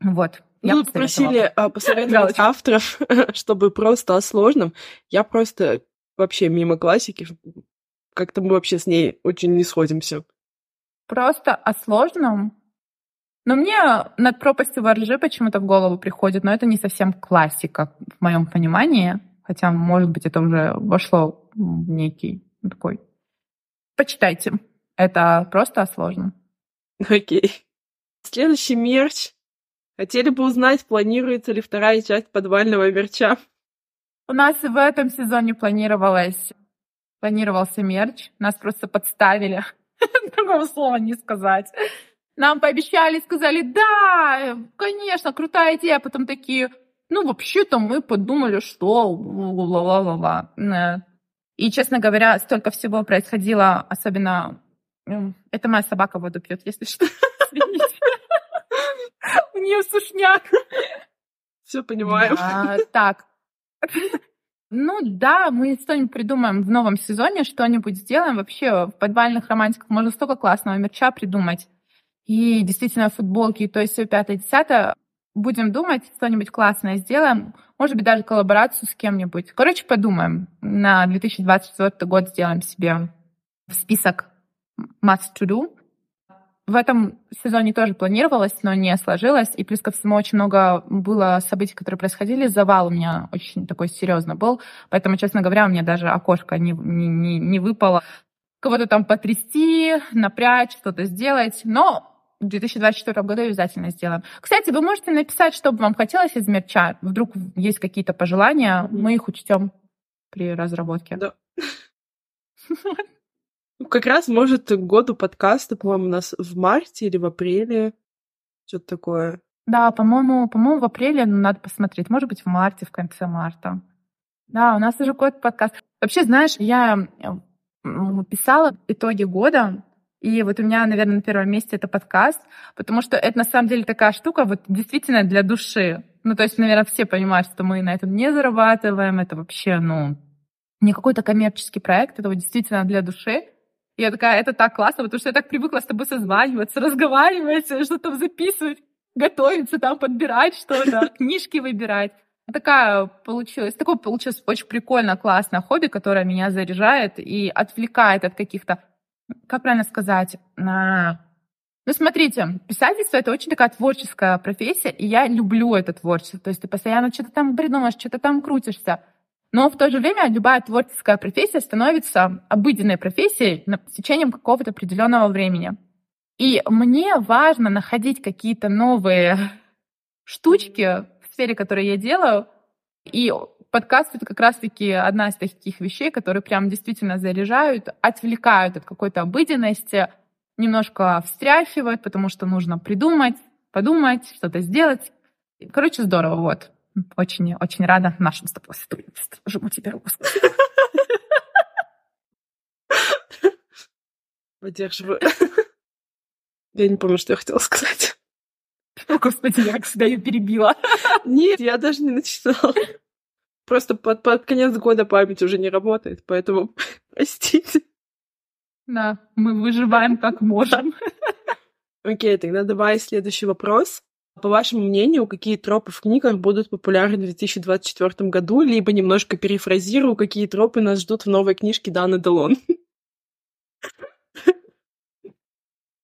вот. Я Тут просили а, посоветовать авторов, чтобы просто о сложном. Я просто вообще мимо классики, как-то мы вообще с ней очень не сходимся. Просто о сложном? Но мне над пропастью воржи почему-то в голову приходит, но это не совсем классика в моем понимании, хотя, может быть, это уже вошло некий такой... Почитайте. Это просто о сложном. Окей. Следующий мерч. Хотели бы узнать, планируется ли вторая часть подвального мерча? У нас в этом сезоне планировалось планировался мерч, нас просто подставили. Другого слова не сказать. Нам пообещали, сказали, да, конечно, крутая идея. А потом такие, ну, вообще-то мы подумали, что ла-ла-ла-ла. И, честно говоря, столько всего происходило, особенно... Это моя собака воду пьет, если что. У нее сушняк. Все понимаем. Так. Ну да, мы что-нибудь придумаем в новом сезоне, что-нибудь сделаем. Вообще в подвальных романтиках можно столько классного мерча придумать. И действительно футболки, то есть все пятое-десятое. Будем думать, что-нибудь классное сделаем. Может быть, даже коллаборацию с кем-нибудь. Короче, подумаем. На 2024 год сделаем себе список must to do. В этом сезоне тоже планировалось, но не сложилось. И плюс ко всему очень много было событий, которые происходили. Завал у меня очень такой серьезно был. Поэтому, честно говоря, у меня даже окошко не, не, не выпало. Кого-то там потрясти, напрячь, что-то сделать. Но в 2024 году обязательно сделаем. Кстати, вы можете написать, что бы вам хотелось из мерча. Вдруг есть какие-то пожелания, мы их учтем при разработке. Да. Ну, как раз, может, к году подкаста, по-моему, у нас в марте или в апреле. Что-то такое. Да, по-моему, по-моему, в апреле ну, надо посмотреть. Может быть, в марте, в конце марта. Да, у нас уже год подкаст. Вообще, знаешь, я писала итоги года, и вот у меня, наверное, на первом месте это подкаст, потому что это на самом деле такая штука вот действительно для души. Ну, то есть, наверное, все понимают, что мы на этом не зарабатываем, это вообще, ну, не какой-то коммерческий проект, это вот действительно для души. Я такая, это так классно, потому что я так привыкла с тобой созваниваться, разговаривать, что-то записывать, готовиться, там подбирать что-то, книжки выбирать. Такая получилась, такое получилось очень прикольно, классное хобби, которое меня заряжает и отвлекает от каких-то, как правильно сказать, ну, смотрите, писательство — это очень такая творческая профессия, и я люблю это творчество. То есть ты постоянно что-то там придумаешь, что-то там крутишься. Но в то же время любая творческая профессия становится обыденной профессией с течением какого-то определенного времени. И мне важно находить какие-то новые штучки в сфере, которую я делаю. И подкаст — это как раз-таки одна из таких вещей, которые прям действительно заряжают, отвлекают от какой-то обыденности, немножко встряхивают, потому что нужно придумать, подумать, что-то сделать. Короче, здорово, вот. Очень, очень рада нашему с тобой сотрудничеству. Жму тебе руку. Поддерживаю. Я не помню, что я хотела сказать. О, Господи, я как всегда ее перебила. Нет, я даже не начинала. Просто под, под конец года память уже не работает, поэтому простите. Да, мы выживаем как можем. Окей, тогда давай следующий вопрос. По вашему мнению, какие тропы в книгах будут популярны в 2024 году? Либо немножко перефразирую, какие тропы нас ждут в новой книжке Даны Делон?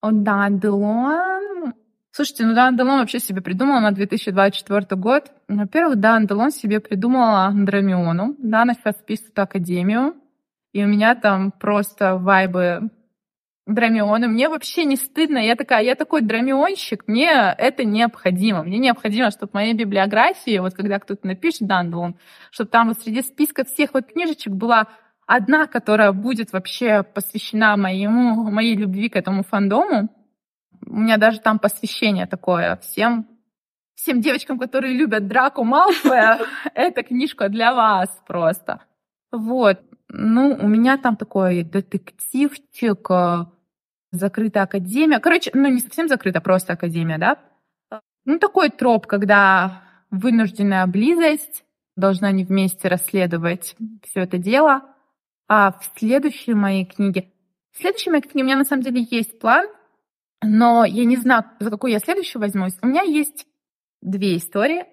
О, да, Делон... Слушайте, ну Дан Делон вообще себе придумала на 2024 год. Во-первых, Дан Делон себе придумала Андромиону. Да, она сейчас пишет Академию. И у меня там просто вайбы драмиона. Мне вообще не стыдно. Я такая, я такой драмионщик, мне это необходимо. Мне необходимо, чтобы в моей библиографии, вот когда кто-то напишет Дандлон, чтобы там вот среди списка всех вот книжечек была одна, которая будет вообще посвящена моему, моей любви к этому фандому. У меня даже там посвящение такое всем всем девочкам, которые любят Драку Малфоя, эта книжка для вас просто. Вот. Ну, у меня там такой детективчик, э, закрытая академия. Короче, ну не совсем закрыта, просто академия, да? Ну, такой троп, когда вынужденная близость, должна они вместе расследовать все это дело. А в следующей моей книге... В следующей моей книге у меня на самом деле есть план, но я не знаю, за какую я следующую возьмусь. У меня есть две истории.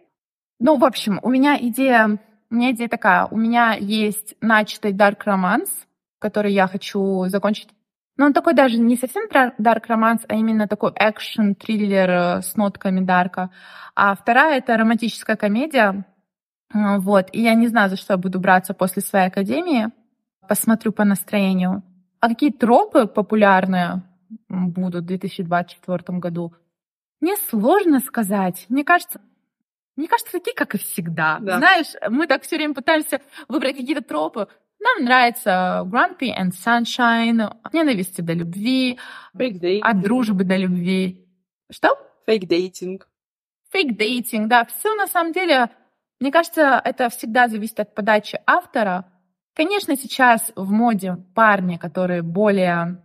Ну, в общем, у меня идея, у меня идея такая. У меня есть начатый Dark Romance, который я хочу закончить но он такой даже не совсем дарк романс, а именно такой экшен, триллер э, с нотками дарка. А вторая — это романтическая комедия. Вот. И я не знаю, за что я буду браться после своей академии. Посмотрю по настроению. А какие тропы популярные будут в 2024 году? Мне сложно сказать. Мне кажется, мне кажется, такие, как и всегда. Да. Знаешь, мы так все время пытаемся выбрать какие-то тропы. Нам нравится Grumpy and Sunshine, от ненависти до любви, от дружбы до любви. Что? Фейк-дейтинг. Фейк-дейтинг, да. Все на самом деле, мне кажется, это всегда зависит от подачи автора. Конечно, сейчас в моде парни, которые более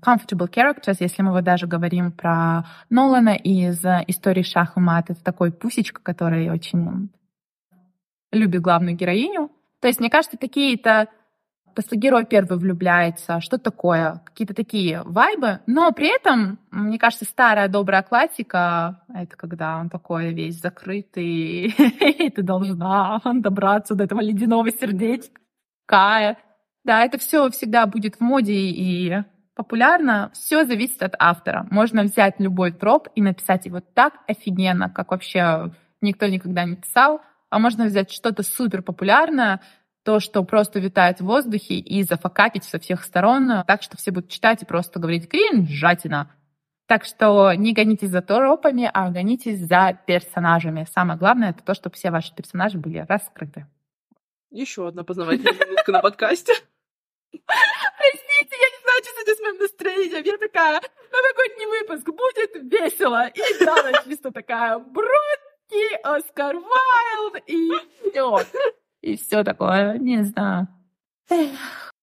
comfortable characters, если мы вот даже говорим про Нолана из истории Шах и Мат, это такой пусечка, который очень любит главную героиню. То есть, мне кажется, такие-то просто герой первый влюбляется, что такое, какие-то такие вайбы, но при этом, мне кажется, старая добрая классика, это когда он такой весь закрытый, и ты должна добраться до этого ледяного сердечка. Да, это все всегда будет в моде и популярно. Все зависит от автора. Можно взять любой троп и написать его так офигенно, как вообще никто никогда не писал а можно взять что-то супер популярное, то, что просто витает в воздухе, и зафакапить со всех сторон, так что все будут читать и просто говорить «кринжатина». Так что не гонитесь за торопами, а гонитесь за персонажами. Самое главное — это то, чтобы все ваши персонажи были раскрыты. Еще одна познавательная минутка на подкасте. Простите, я не сегодня с моим настроением. Я такая, новогодний выпуск будет весело. И Дана чисто такая, и Оскар Вайлд, и все. И все такое, не знаю.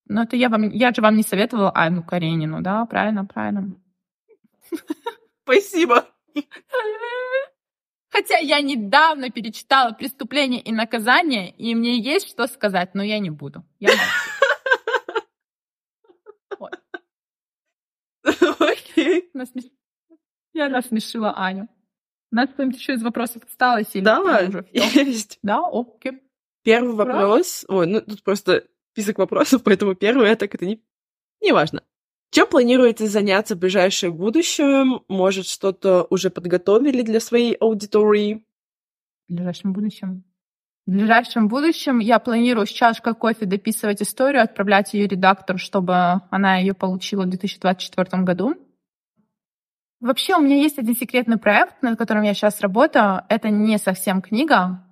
Ну, это я вам, я же вам не советовала Анну Каренину, да? Правильно, правильно. Спасибо. Хотя я недавно перечитала «Преступление и наказание», и мне есть что сказать, но я не буду. Я. Окей. Я насмешила Аню. У нас кто-нибудь еще из вопросов осталось? Или да, уже есть. Да, окей. Первый вопрос. Ой, ну тут просто список вопросов, поэтому первый, так это не... Неважно. Чем планируете заняться в ближайшее будущее? Может, что-то уже подготовили для своей аудитории? В ближайшем будущем? В ближайшем будущем я планирую с чашкой кофе дописывать историю, отправлять ее редактору, чтобы она ее получила в 2024 году. Вообще у меня есть один секретный проект, над которым я сейчас работаю. Это не совсем книга,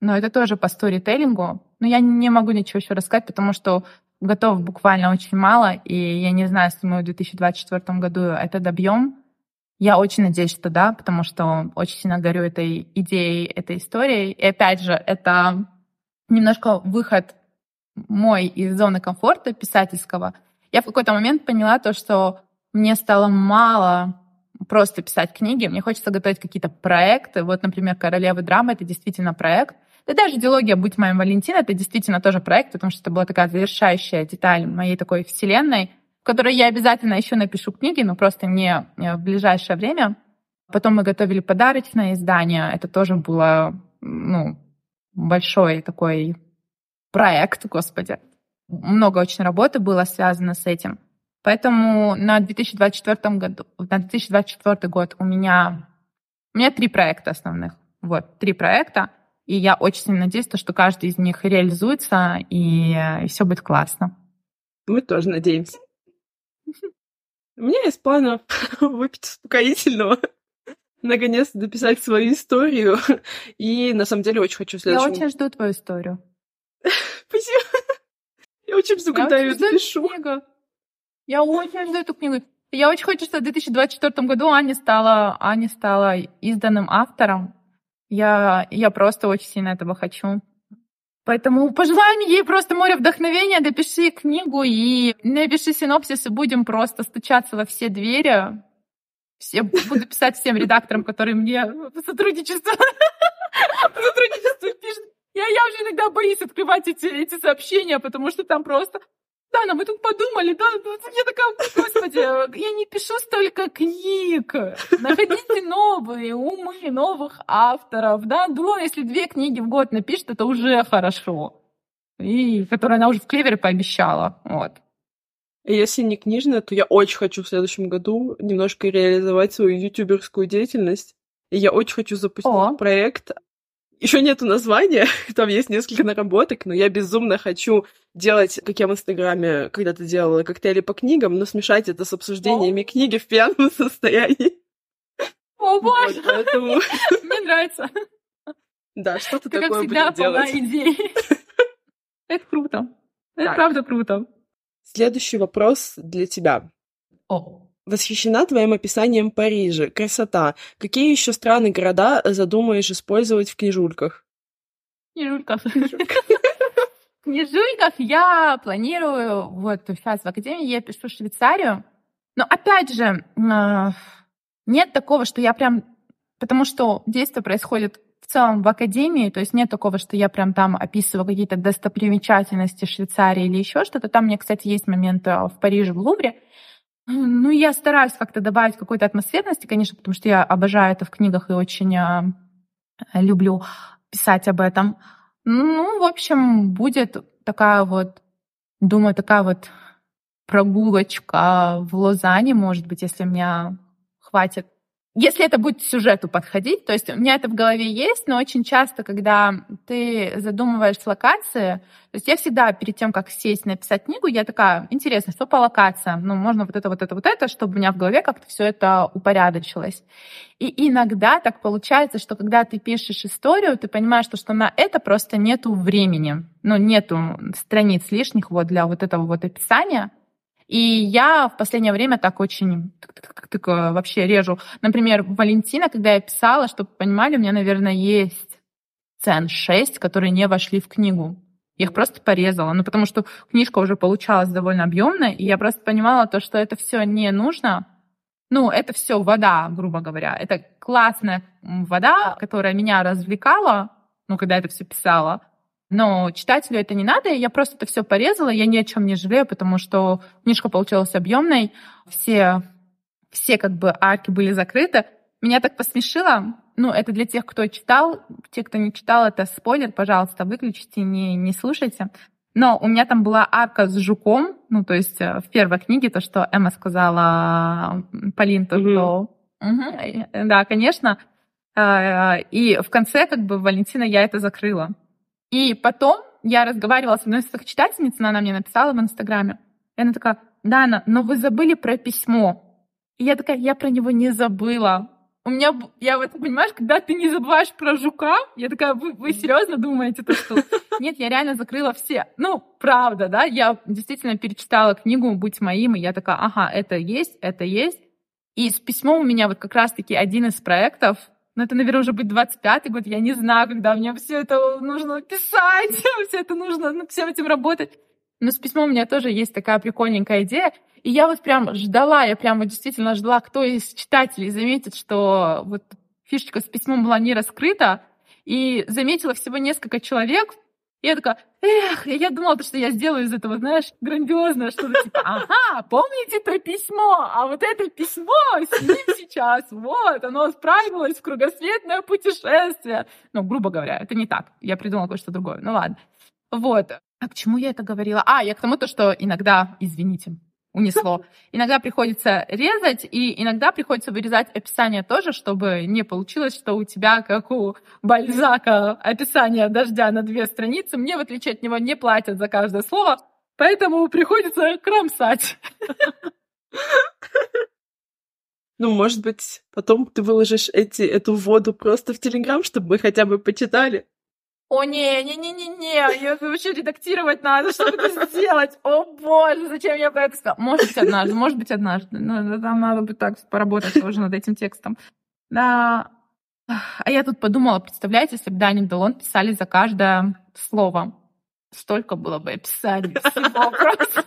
но это тоже по сторителлингу. Но я не могу ничего еще рассказать, потому что готов буквально очень мало, и я не знаю, если мы в 2024 году это добьем. Я очень надеюсь, что да, потому что очень сильно горю этой идеей, этой историей. И опять же, это немножко выход мой из зоны комфорта писательского. Я в какой-то момент поняла то, что мне стало мало просто писать книги, мне хочется готовить какие-то проекты. Вот, например, «Королевы драмы» — это действительно проект. Да даже дилогия «Будь моим Валентин» — это действительно тоже проект, потому что это была такая завершающая деталь моей такой вселенной. в которой я обязательно еще напишу книги, но просто не в ближайшее время. Потом мы готовили подарочное издание. Это тоже было ну, большой такой проект, господи. Много очень работы было связано с этим. Поэтому на 2024 году, на 2024 год у меня, у меня три проекта основных. Вот, три проекта. И я очень сильно надеюсь, что каждый из них реализуется, и, и все будет классно. Мы тоже надеемся. У меня есть планы выпить успокоительного, наконец-то дописать свою историю. И на самом деле очень хочу следующему... Я очень жду твою историю. Спасибо. Я очень жду, когда я ее допишу. Я очень жду эту книгу. Я очень хочу, чтобы в 2024 году Аня стала, Аня стала изданным автором. Я, я просто очень сильно этого хочу. Поэтому пожелаем ей просто море вдохновения, допиши книгу и напиши синопсис, и будем просто стучаться во все двери. Все, буду писать всем редакторам, которые мне сотрудничество, сотрудничество пишут. Я, я уже иногда боюсь открывать эти, эти сообщения, потому что там просто Дана, мы тут подумали, да, я такая, господи, я не пишу столько книг. Находите новые умы, новых авторов, да. Думаю, если две книги в год напишет, это уже хорошо. И которые она уже в Клевере пообещала, вот. Если не книжная, то я очень хочу в следующем году немножко реализовать свою ютуберскую деятельность. И я очень хочу запустить О. проект еще нету названия, там есть несколько наработок, но я безумно хочу делать, как я в Инстаграме когда-то делала, коктейли по книгам, но смешать это с обсуждениями О. книги в пьяном состоянии. О, боже! Вот, поэтому... Мне нравится. Да, что-то такое как всегда, будем делать. идей. Это круто. Это правда круто. Следующий вопрос для тебя. О. Восхищена твоим описанием Парижа. Красота. Какие еще страны, города задумаешь использовать в книжульках? Книжульках. В книжульках я планирую, вот сейчас в Академии я пишу Швейцарию, но опять же, а, нет такого, что я прям... Потому что действие происходит в целом в Академии, то есть нет такого, что я прям там описываю какие-то достопримечательности Швейцарии или еще что-то. Там, мне, кстати, есть моменты в Париже, в Лувре, ну, я стараюсь как-то добавить какой-то атмосферности, конечно, потому что я обожаю это в книгах и очень э, люблю писать об этом. Ну, в общем, будет такая вот, думаю, такая вот прогулочка в Лозанне, может быть, если у меня хватит если это будет сюжету подходить, то есть у меня это в голове есть, но очень часто, когда ты задумываешь локации, то есть я всегда перед тем, как сесть написать книгу, я такая, интересно, что по локациям? Ну, можно вот это, вот это, вот это, чтобы у меня в голове как-то все это упорядочилось. И иногда так получается, что когда ты пишешь историю, ты понимаешь, что, что на это просто нету времени, ну, нету страниц лишних вот для вот этого вот описания, и я в последнее время так очень так, вообще режу. Например, Валентина, когда я писала, чтобы понимали, у меня, наверное, есть цен 6, которые не вошли в книгу. Я их просто порезала. Ну, потому что книжка уже получалась довольно объемная, и я просто понимала то, что это все не нужно. Ну, это все вода, грубо говоря. Это классная вода, которая меня развлекала, ну, когда это все писала. Но читателю это не надо, и я просто это все порезала, я ни о чем не жалею, потому что книжка получилась объемной, все, все как бы арки были закрыты. Меня так посмешило, ну, это для тех, кто читал, те, кто не читал, это спойлер, пожалуйста, выключите, не, не слушайте. Но у меня там была арка с жуком, ну, то есть э, в первой книге то, что Эмма сказала Полин, то, что... Угу, да, конечно. Э, и в конце, как бы, Валентина, я это закрыла. И потом я разговаривала с одной из читательниц, она мне написала в Инстаграме. И она такая, Дана, но вы забыли про письмо. И я такая, я про него не забыла. У меня, я вот, понимаешь, когда ты не забываешь про жука, я такая, вы, вы серьезно думаете, то, что... Нет, я реально закрыла все. Ну, правда, да, я действительно перечитала книгу «Будь моим», и я такая, ага, это есть, это есть. И с письмом у меня вот как раз-таки один из проектов, ну, это, наверное, уже будет 25-й год, я не знаю, когда мне все это нужно писать, все это нужно над всем этим работать. Но с письмом у меня тоже есть такая прикольненькая идея. И я вот прям ждала, я прям действительно ждала, кто из читателей заметит, что вот фишечка с письмом была не раскрыта. И заметила всего несколько человек, я такая, эх, я думала, что я сделаю из этого, знаешь, грандиозное что-то типа, ага, помните то письмо, а вот это письмо с ним сейчас, вот, оно отправилось в кругосветное путешествие. Ну, грубо говоря, это не так. Я придумала кое-что другое. Ну ладно. Вот. А к чему я это говорила? А, я к тому, то, что иногда, извините, унесло. Иногда приходится резать, и иногда приходится вырезать описание тоже, чтобы не получилось, что у тебя, как у Бальзака, описание дождя на две страницы. Мне, в отличие от него, не платят за каждое слово, поэтому приходится кромсать. Ну, может быть, потом ты выложишь эти, эту воду просто в Телеграм, чтобы мы хотя бы почитали. О, не, не, не, не, не, ее вообще редактировать надо, чтобы это сделать. О, боже, зачем я про это сказала? Может быть, однажды, может быть, однажды. Но там надо бы так поработать тоже над этим текстом. Да. А я тут подумала, представляете, если бы Дани Долон писали за каждое слово. Столько было бы описаний всего просто.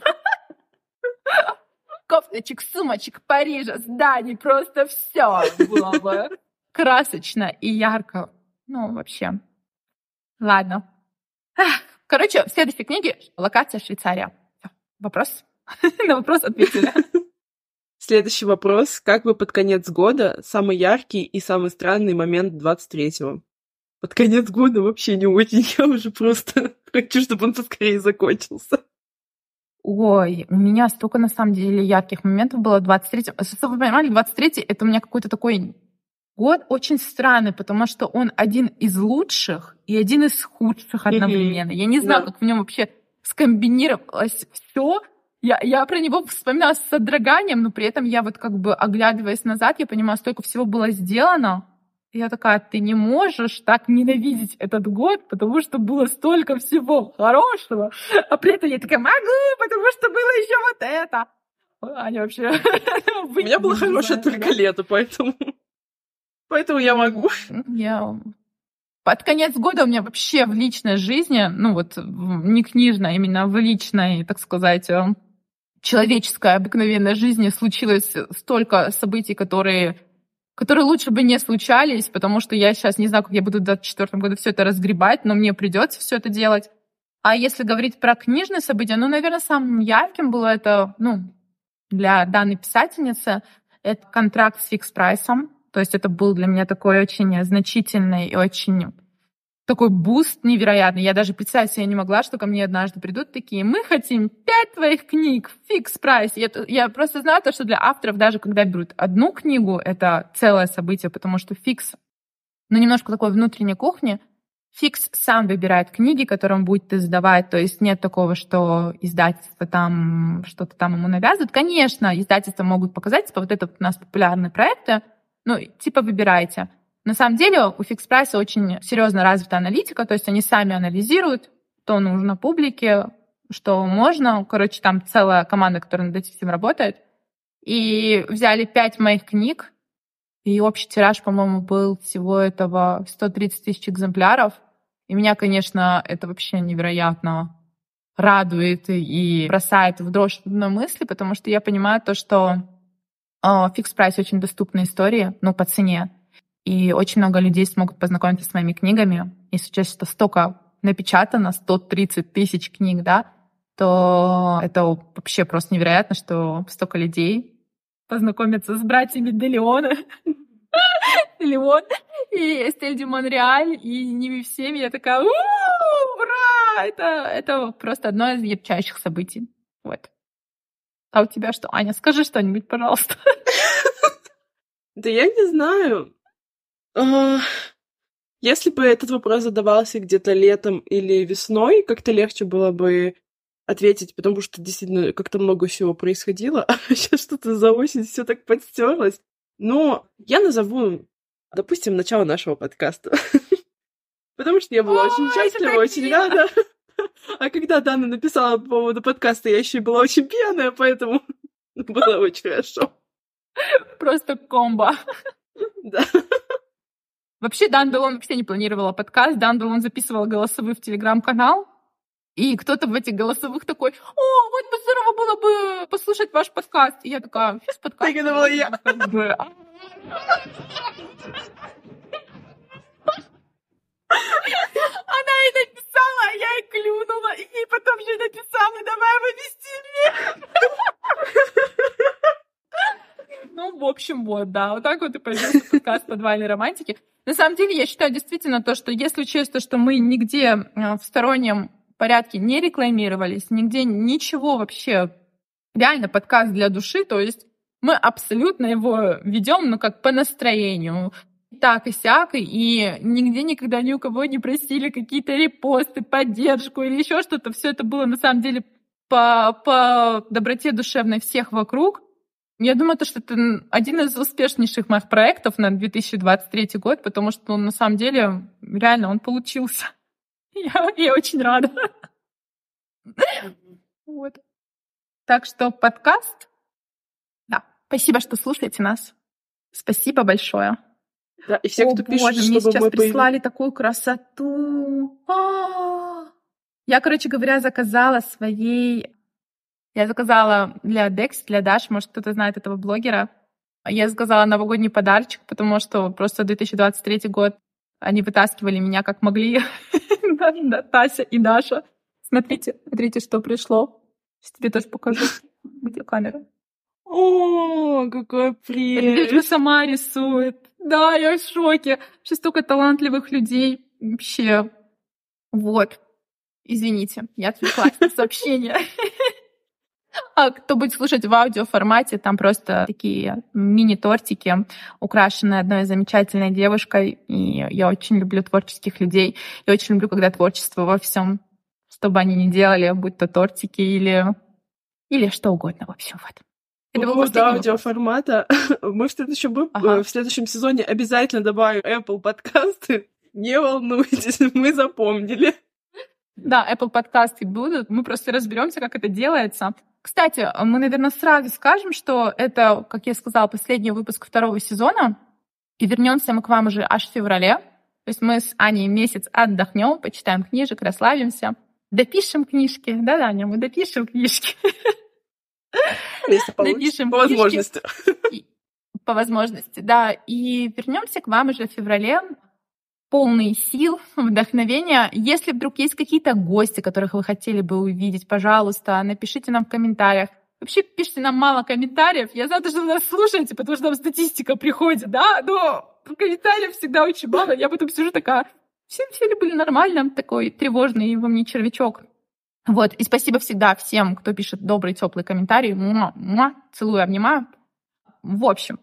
Кофточек, сумочек, Парижа, зданий, просто все было бы красочно и ярко. Ну, вообще, Ладно. Короче, в следующей книге локация Швейцария. Вопрос? На вопрос ответили. Следующий вопрос. Как бы под конец года самый яркий и самый странный момент 23-го? Под конец года вообще не очень. Я уже просто хочу, чтобы он поскорее закончился. Ой, у меня столько, на самом деле, ярких моментов было в 23-м. Чтобы вы понимали, 23-й — это у меня какой-то такой год очень странный, потому что он один из лучших и один из худших одновременно. Я не знаю, да. как в нем вообще скомбинировалось все. Я, я про него вспоминала с содроганием, но при этом я вот как бы оглядываясь назад, я понимаю, столько всего было сделано. И я такая, ты не можешь так ненавидеть этот год, потому что было столько всего хорошего. А при этом я такая, могу, потому что было еще вот это. Аня вообще... У меня было хорошее только лето, поэтому... Поэтому я могу. Я под конец года у меня вообще в личной жизни, ну вот не книжной, а именно в личной, так сказать, э, человеческой обыкновенной жизни случилось столько событий, которые, которые лучше бы не случались, потому что я сейчас не знаю, как я буду в 2024 году все это разгребать, но мне придется все это делать. А если говорить про книжные события, ну, наверное, самым ярким было это, ну, для данной писательницы, это контракт с фикс прайсом. То есть это был для меня такой очень значительный и очень такой буст невероятный. Я даже представить себе не могла, что ко мне однажды придут такие, мы хотим пять твоих книг, фикс прайс. Я, я просто знаю то, что для авторов, даже когда берут одну книгу, это целое событие, потому что фикс, ну, немножко такой внутренней кухни, Фикс сам выбирает книги, которые он будет издавать, то есть нет такого, что издательство там что-то там ему навязывает. Конечно, издательства могут показать, типа вот это у нас популярные проекты, ну, типа выбирайте. На самом деле у фикс прайса очень серьезно развита аналитика, то есть они сами анализируют, что нужно публике, что можно. Короче, там целая команда, которая над этим всем работает. И взяли пять моих книг, и общий тираж, по-моему, был всего этого 130 тысяч экземпляров. И меня, конечно, это вообще невероятно радует и бросает в дрожь одной мысли, потому что я понимаю то, что Фикс прайс очень доступная история, ну, по цене. И очень много людей смогут познакомиться с моими книгами. Если учесть, что столько напечатано, 130 тысяч книг, да, то это вообще просто невероятно, что столько людей познакомятся с братьями Делеона. Делеон и Эстель де Монреаль, и ними всеми. Я такая, ура! Это, это просто одно из ярчайших событий. Вот. А у тебя что, Аня? Скажи что-нибудь, пожалуйста. Да я не знаю. А, если бы этот вопрос задавался где-то летом или весной, как-то легче было бы ответить, потому что действительно как-то много всего происходило, а сейчас что-то за осень все так подстерлось. Но я назову, допустим, начало нашего подкаста. Потому что я была очень счастлива, очень рада. А когда Дана написала по поводу подкаста, я еще и была очень пьяная, поэтому было очень хорошо. Просто комбо. Да. Вообще, Дандалон вообще не планировала подкаст. Дандалон записывал голосовые в телеграм-канал. И кто-то в этих голосовых такой, о, вот бы здорово было бы послушать ваш подкаст. И я такая, физ подкаст. Так это была я. Она ей написала, а я ей клюнула, и ей потом же написала, давай его вести Ну, в общем, вот, да, вот так вот и появился подкаст «Подвальной романтики». На самом деле, я считаю действительно то, что если учесть то, что мы нигде э, в стороннем порядке не рекламировались, нигде ничего вообще, реально подкаст для души, то есть мы абсолютно его ведем, ну, как по настроению, так и сяк, и нигде никогда ни у кого не просили какие-то репосты, поддержку или еще что-то. Все это было на самом деле по, по доброте душевной всех вокруг. Я думаю, то, что это один из успешнейших моих проектов на 2023 год, потому что он на самом деле реально он получился. Я, я очень рада. Вот. Так что подкаст. Да. Спасибо, что слушаете нас. Спасибо большое. Да, и все, О, кто пишет, боже, мне сейчас прислали такую красоту. А! Я, короче говоря, заказала своей... Я заказала для Декс, для Даш, может, кто-то знает этого блогера. Я заказала новогодний подарочек, потому что просто 2023 год они вытаскивали меня как могли. Тася и Даша. Смотрите, смотрите, что пришло. Сейчас тебе тоже покажу. Где камера? О, какой прелесть! девочка сама рисует. Да, я в шоке. Что столько талантливых людей. Вообще. Вот. Извините, я отвлеклась на сообщение. А кто будет слушать в аудиоформате, там просто такие мини-тортики, украшенные одной замечательной девушкой. И я очень люблю творческих людей. Я очень люблю, когда творчество во всем, что бы они ни делали, будь то тортики или, или что угодно. В общем, вот. Это был вопрос. аудиоформата. Мы в следующем, Ага. э, в следующем сезоне обязательно добавим Apple подкасты. Не волнуйтесь, мы запомнили. Да, Apple подкасты будут. Мы просто разберемся, как это делается. Кстати, мы, наверное, сразу скажем, что это, как я сказала, последний выпуск второго сезона. И вернемся мы к вам уже аж в феврале. То есть мы с Аней месяц отдохнем, почитаем книжек, расслабимся, допишем книжки. Да-да, Аня, мы допишем книжки. Если получится, по возможности. По возможности, да. И вернемся к вам уже в феврале полные сил, вдохновения. Если вдруг есть какие-то гости, которых вы хотели бы увидеть, пожалуйста, напишите нам в комментариях. Вообще пишите нам мало комментариев. Я знаю, что вы нас слушаете, потому что там статистика приходит, да, но комментариев всегда очень мало. Я потом сижу такая, все, все ли были нормально, такой тревожный, во мне червячок. Вот, и спасибо всегда всем, кто пишет добрые, теплые комментарии. Муа, муа, целую, обнимаю. В общем,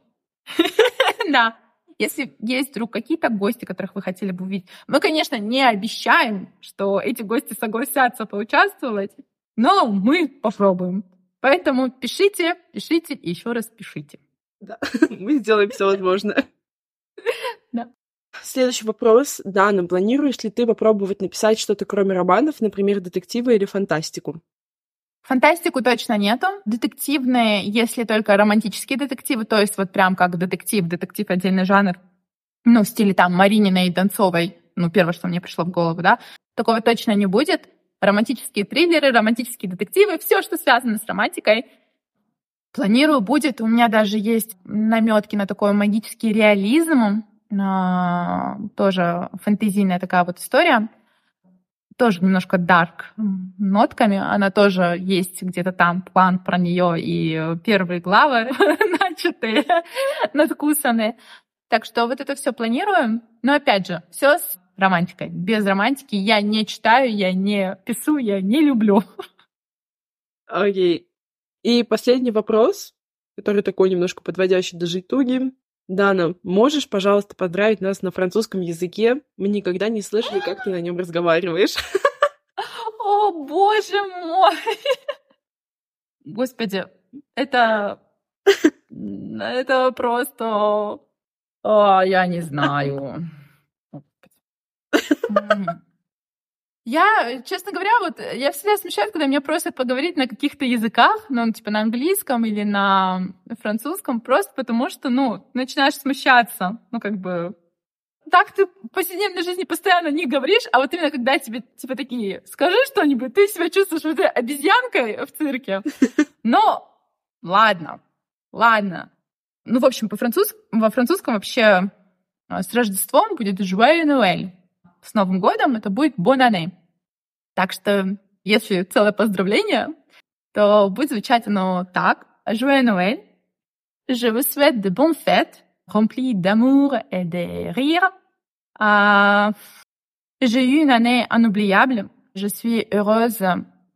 да, если есть вдруг какие-то гости, которых вы хотели бы увидеть, мы, конечно, не обещаем, что эти гости согласятся поучаствовать, но мы попробуем. Поэтому пишите, пишите и еще раз пишите. Да, мы сделаем все возможное. Следующий вопрос. Дана, планируешь ли ты попробовать написать что-то кроме романов, например, детективы или фантастику? Фантастику точно нету. Детективные, если только романтические детективы, то есть вот прям как детектив, детектив отдельный жанр, ну, в стиле там Марининой и Донцовой, ну, первое, что мне пришло в голову, да, такого точно не будет. Романтические триллеры, романтические детективы, все, что связано с романтикой. Планирую, будет. У меня даже есть наметки на такой магический реализм, тоже фэнтезийная такая вот история тоже немножко дарк нотками. Она тоже есть где-то там план про нее и первые главы начатые, надкусанные. Так что вот это все планируем. Но опять же, все с романтикой. Без романтики я не читаю, я не пишу, я не люблю. Окей. И последний вопрос, который такой немножко подводящий даже итоги. Дана, можешь, пожалуйста, поздравить нас на французском языке? Мы никогда не слышали, как ты на нем разговариваешь. О, боже мой! Господи, это... Это просто... О, я не знаю. Я, честно говоря, вот я всегда смущаюсь, когда меня просят поговорить на каких-то языках, ну, типа на английском или на французском, просто потому что, ну, начинаешь смущаться. Ну, как бы, так ты в повседневной жизни постоянно не говоришь, а вот именно когда тебе, типа, такие, скажи что-нибудь, ты себя чувствуешь вот этой обезьянкой в цирке. Но, ладно, ладно. Ну, в общем, по француз... во французском вообще а, с Рождеством будет «Joyeux Noël». с Новым годом, это будет «Бонане». Так что, если целое поздравление, то будет звучать оно так. «Joyeux Noël! Je vous souhaite de bonnes fêtes, remplies d'amour et de rire. Euh, J'ai eu une année inoubliable. Je suis heureuse,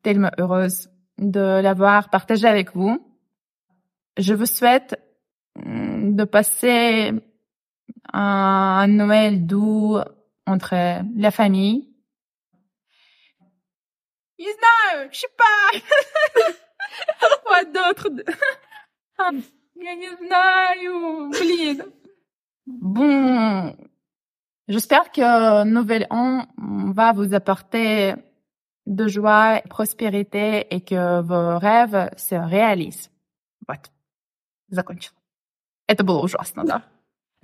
tellement heureuse de l'avoir partagée avec vous. Je vous souhaite de passer un Noël doux entre la famille. Не знаю, щипа! Вот d'autres. Я не знаю, блин. Bon, j'espère que Nouvel An va vous apporter de joie, prospérité et que vos rêves se réalisent. Вот. Закончила. Это было ужасно, да.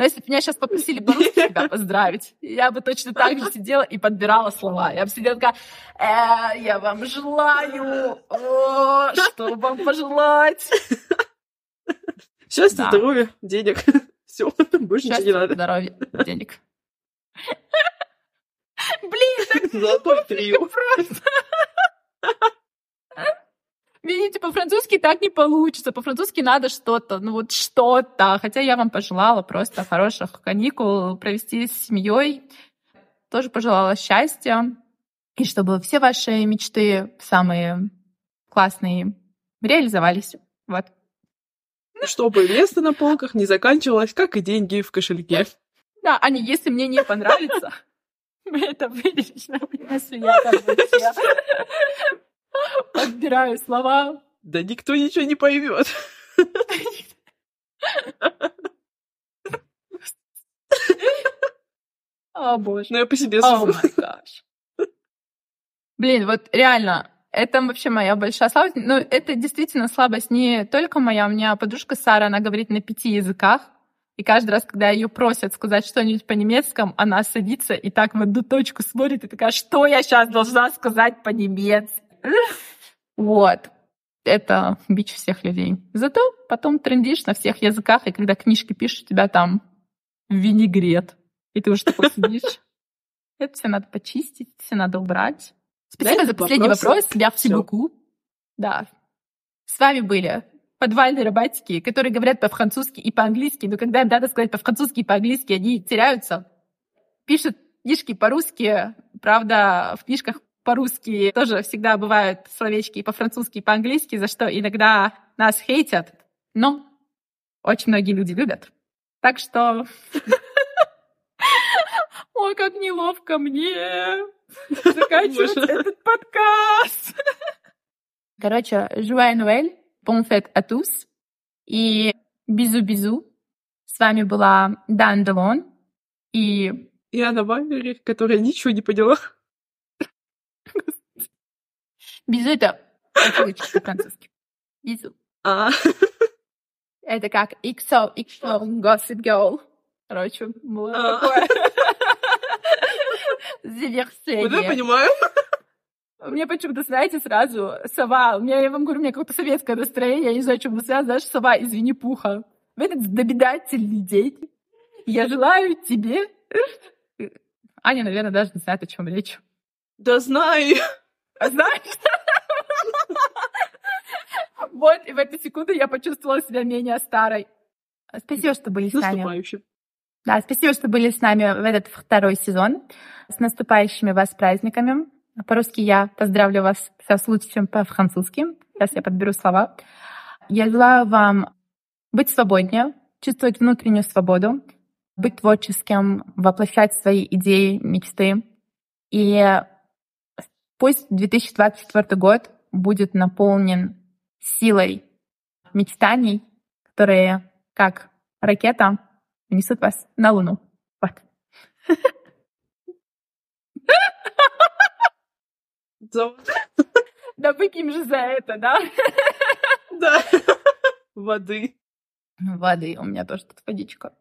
Но если бы меня сейчас попросили по-русски тебя поздравить, я бы точно так же сидела и подбирала слова. Я бы сидела такая, э, я вам желаю, о, что вам пожелать. Счастья, Да. здоровья, денег. Все, больше ничего не Счастья, надо. здоровья, денег. Блин, Золотой трио. просто. Видите, по-французски так не получится. По-французски надо что-то, ну вот что-то. Хотя я вам пожелала просто хороших каникул, провести с семьей. Тоже пожелала счастья. И чтобы все ваши мечты, самые классные, реализовались. Вот. Чтобы место на полках не заканчивалось, как и деньги в кошельке. Да, Аня, если мне не понравится, мы это вырежем, если я там вообще подбираю слова. Да никто ничего не поймет. О, боже. Ну, я по себе сужу. Блин, вот реально, это вообще моя большая слабость. Но это действительно слабость не только моя. У меня подружка Сара, она говорит на пяти языках. И каждый раз, когда ее просят сказать что-нибудь по-немецкому, она садится и так в одну точку смотрит и такая, что я сейчас должна сказать по-немецки? Вот. Это бич всех людей. Зато потом трендишь на всех языках, и когда книжки пишешь, у тебя там винегрет. И ты уже такой сидишь. Это все надо почистить, все надо убрать. Спасибо за последний вопрос. Я Всё. всебуку. Да. С вами были подвальные рыбатики, которые говорят по-французски и по-английски, но когда им надо сказать по-французски и по-английски, они теряются. Пишут книжки по-русски, правда, в книжках по-русски тоже всегда бывают словечки и по-французски, и по-английски, за что иногда нас хейтят, но очень многие люди любят. Так что... Ой, как неловко мне заканчивать этот подкаст. Короче, bon fête à tous и бизу-бизу. С вами была Дан Делон и И Анна Валери, которая ничего не поняла. Бизу это по-французски. Бизу. А, Это как XO, XO, Gossip Girl. Короче, было А. такое вот я завершение. понимаю. Мне почему-то, знаете, сразу сова. У меня, я вам говорю, у меня какое-то советское настроение. Я не знаю, чем связано. Знаешь, сова из Винни-Пуха. В этот знаменательный день я желаю тебе... Аня, наверное, даже не знает, о чем речь. Да знаю. А знаешь? Вот, и в эту секунду я почувствовала себя менее старой. Спасибо, что были с нами. Да, спасибо, что были с нами в этот второй сезон. С наступающими вас праздниками. По-русски я поздравлю вас со случаем по-французски. Сейчас я подберу слова. Я желаю вам быть свободнее, чувствовать внутреннюю свободу, быть творческим, воплощать свои идеи, мечты. И пусть 2024 год будет наполнен силой мечтаний, которые, как ракета, несут вас на Луну. Вот. Да выпьем же за это, да? Да. Воды. Воды, у меня тоже тут водичка.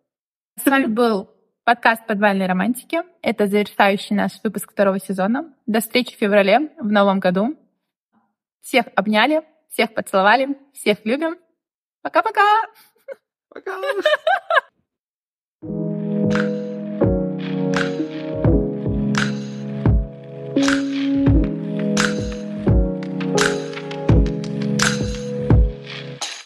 С вами был Подкаст «Подвальной романтики» — это завершающий наш выпуск второго сезона. До встречи в феврале в новом году. Всех обняли, всех поцеловали, всех любим. Пока-пока! Пока! -пока. Пока.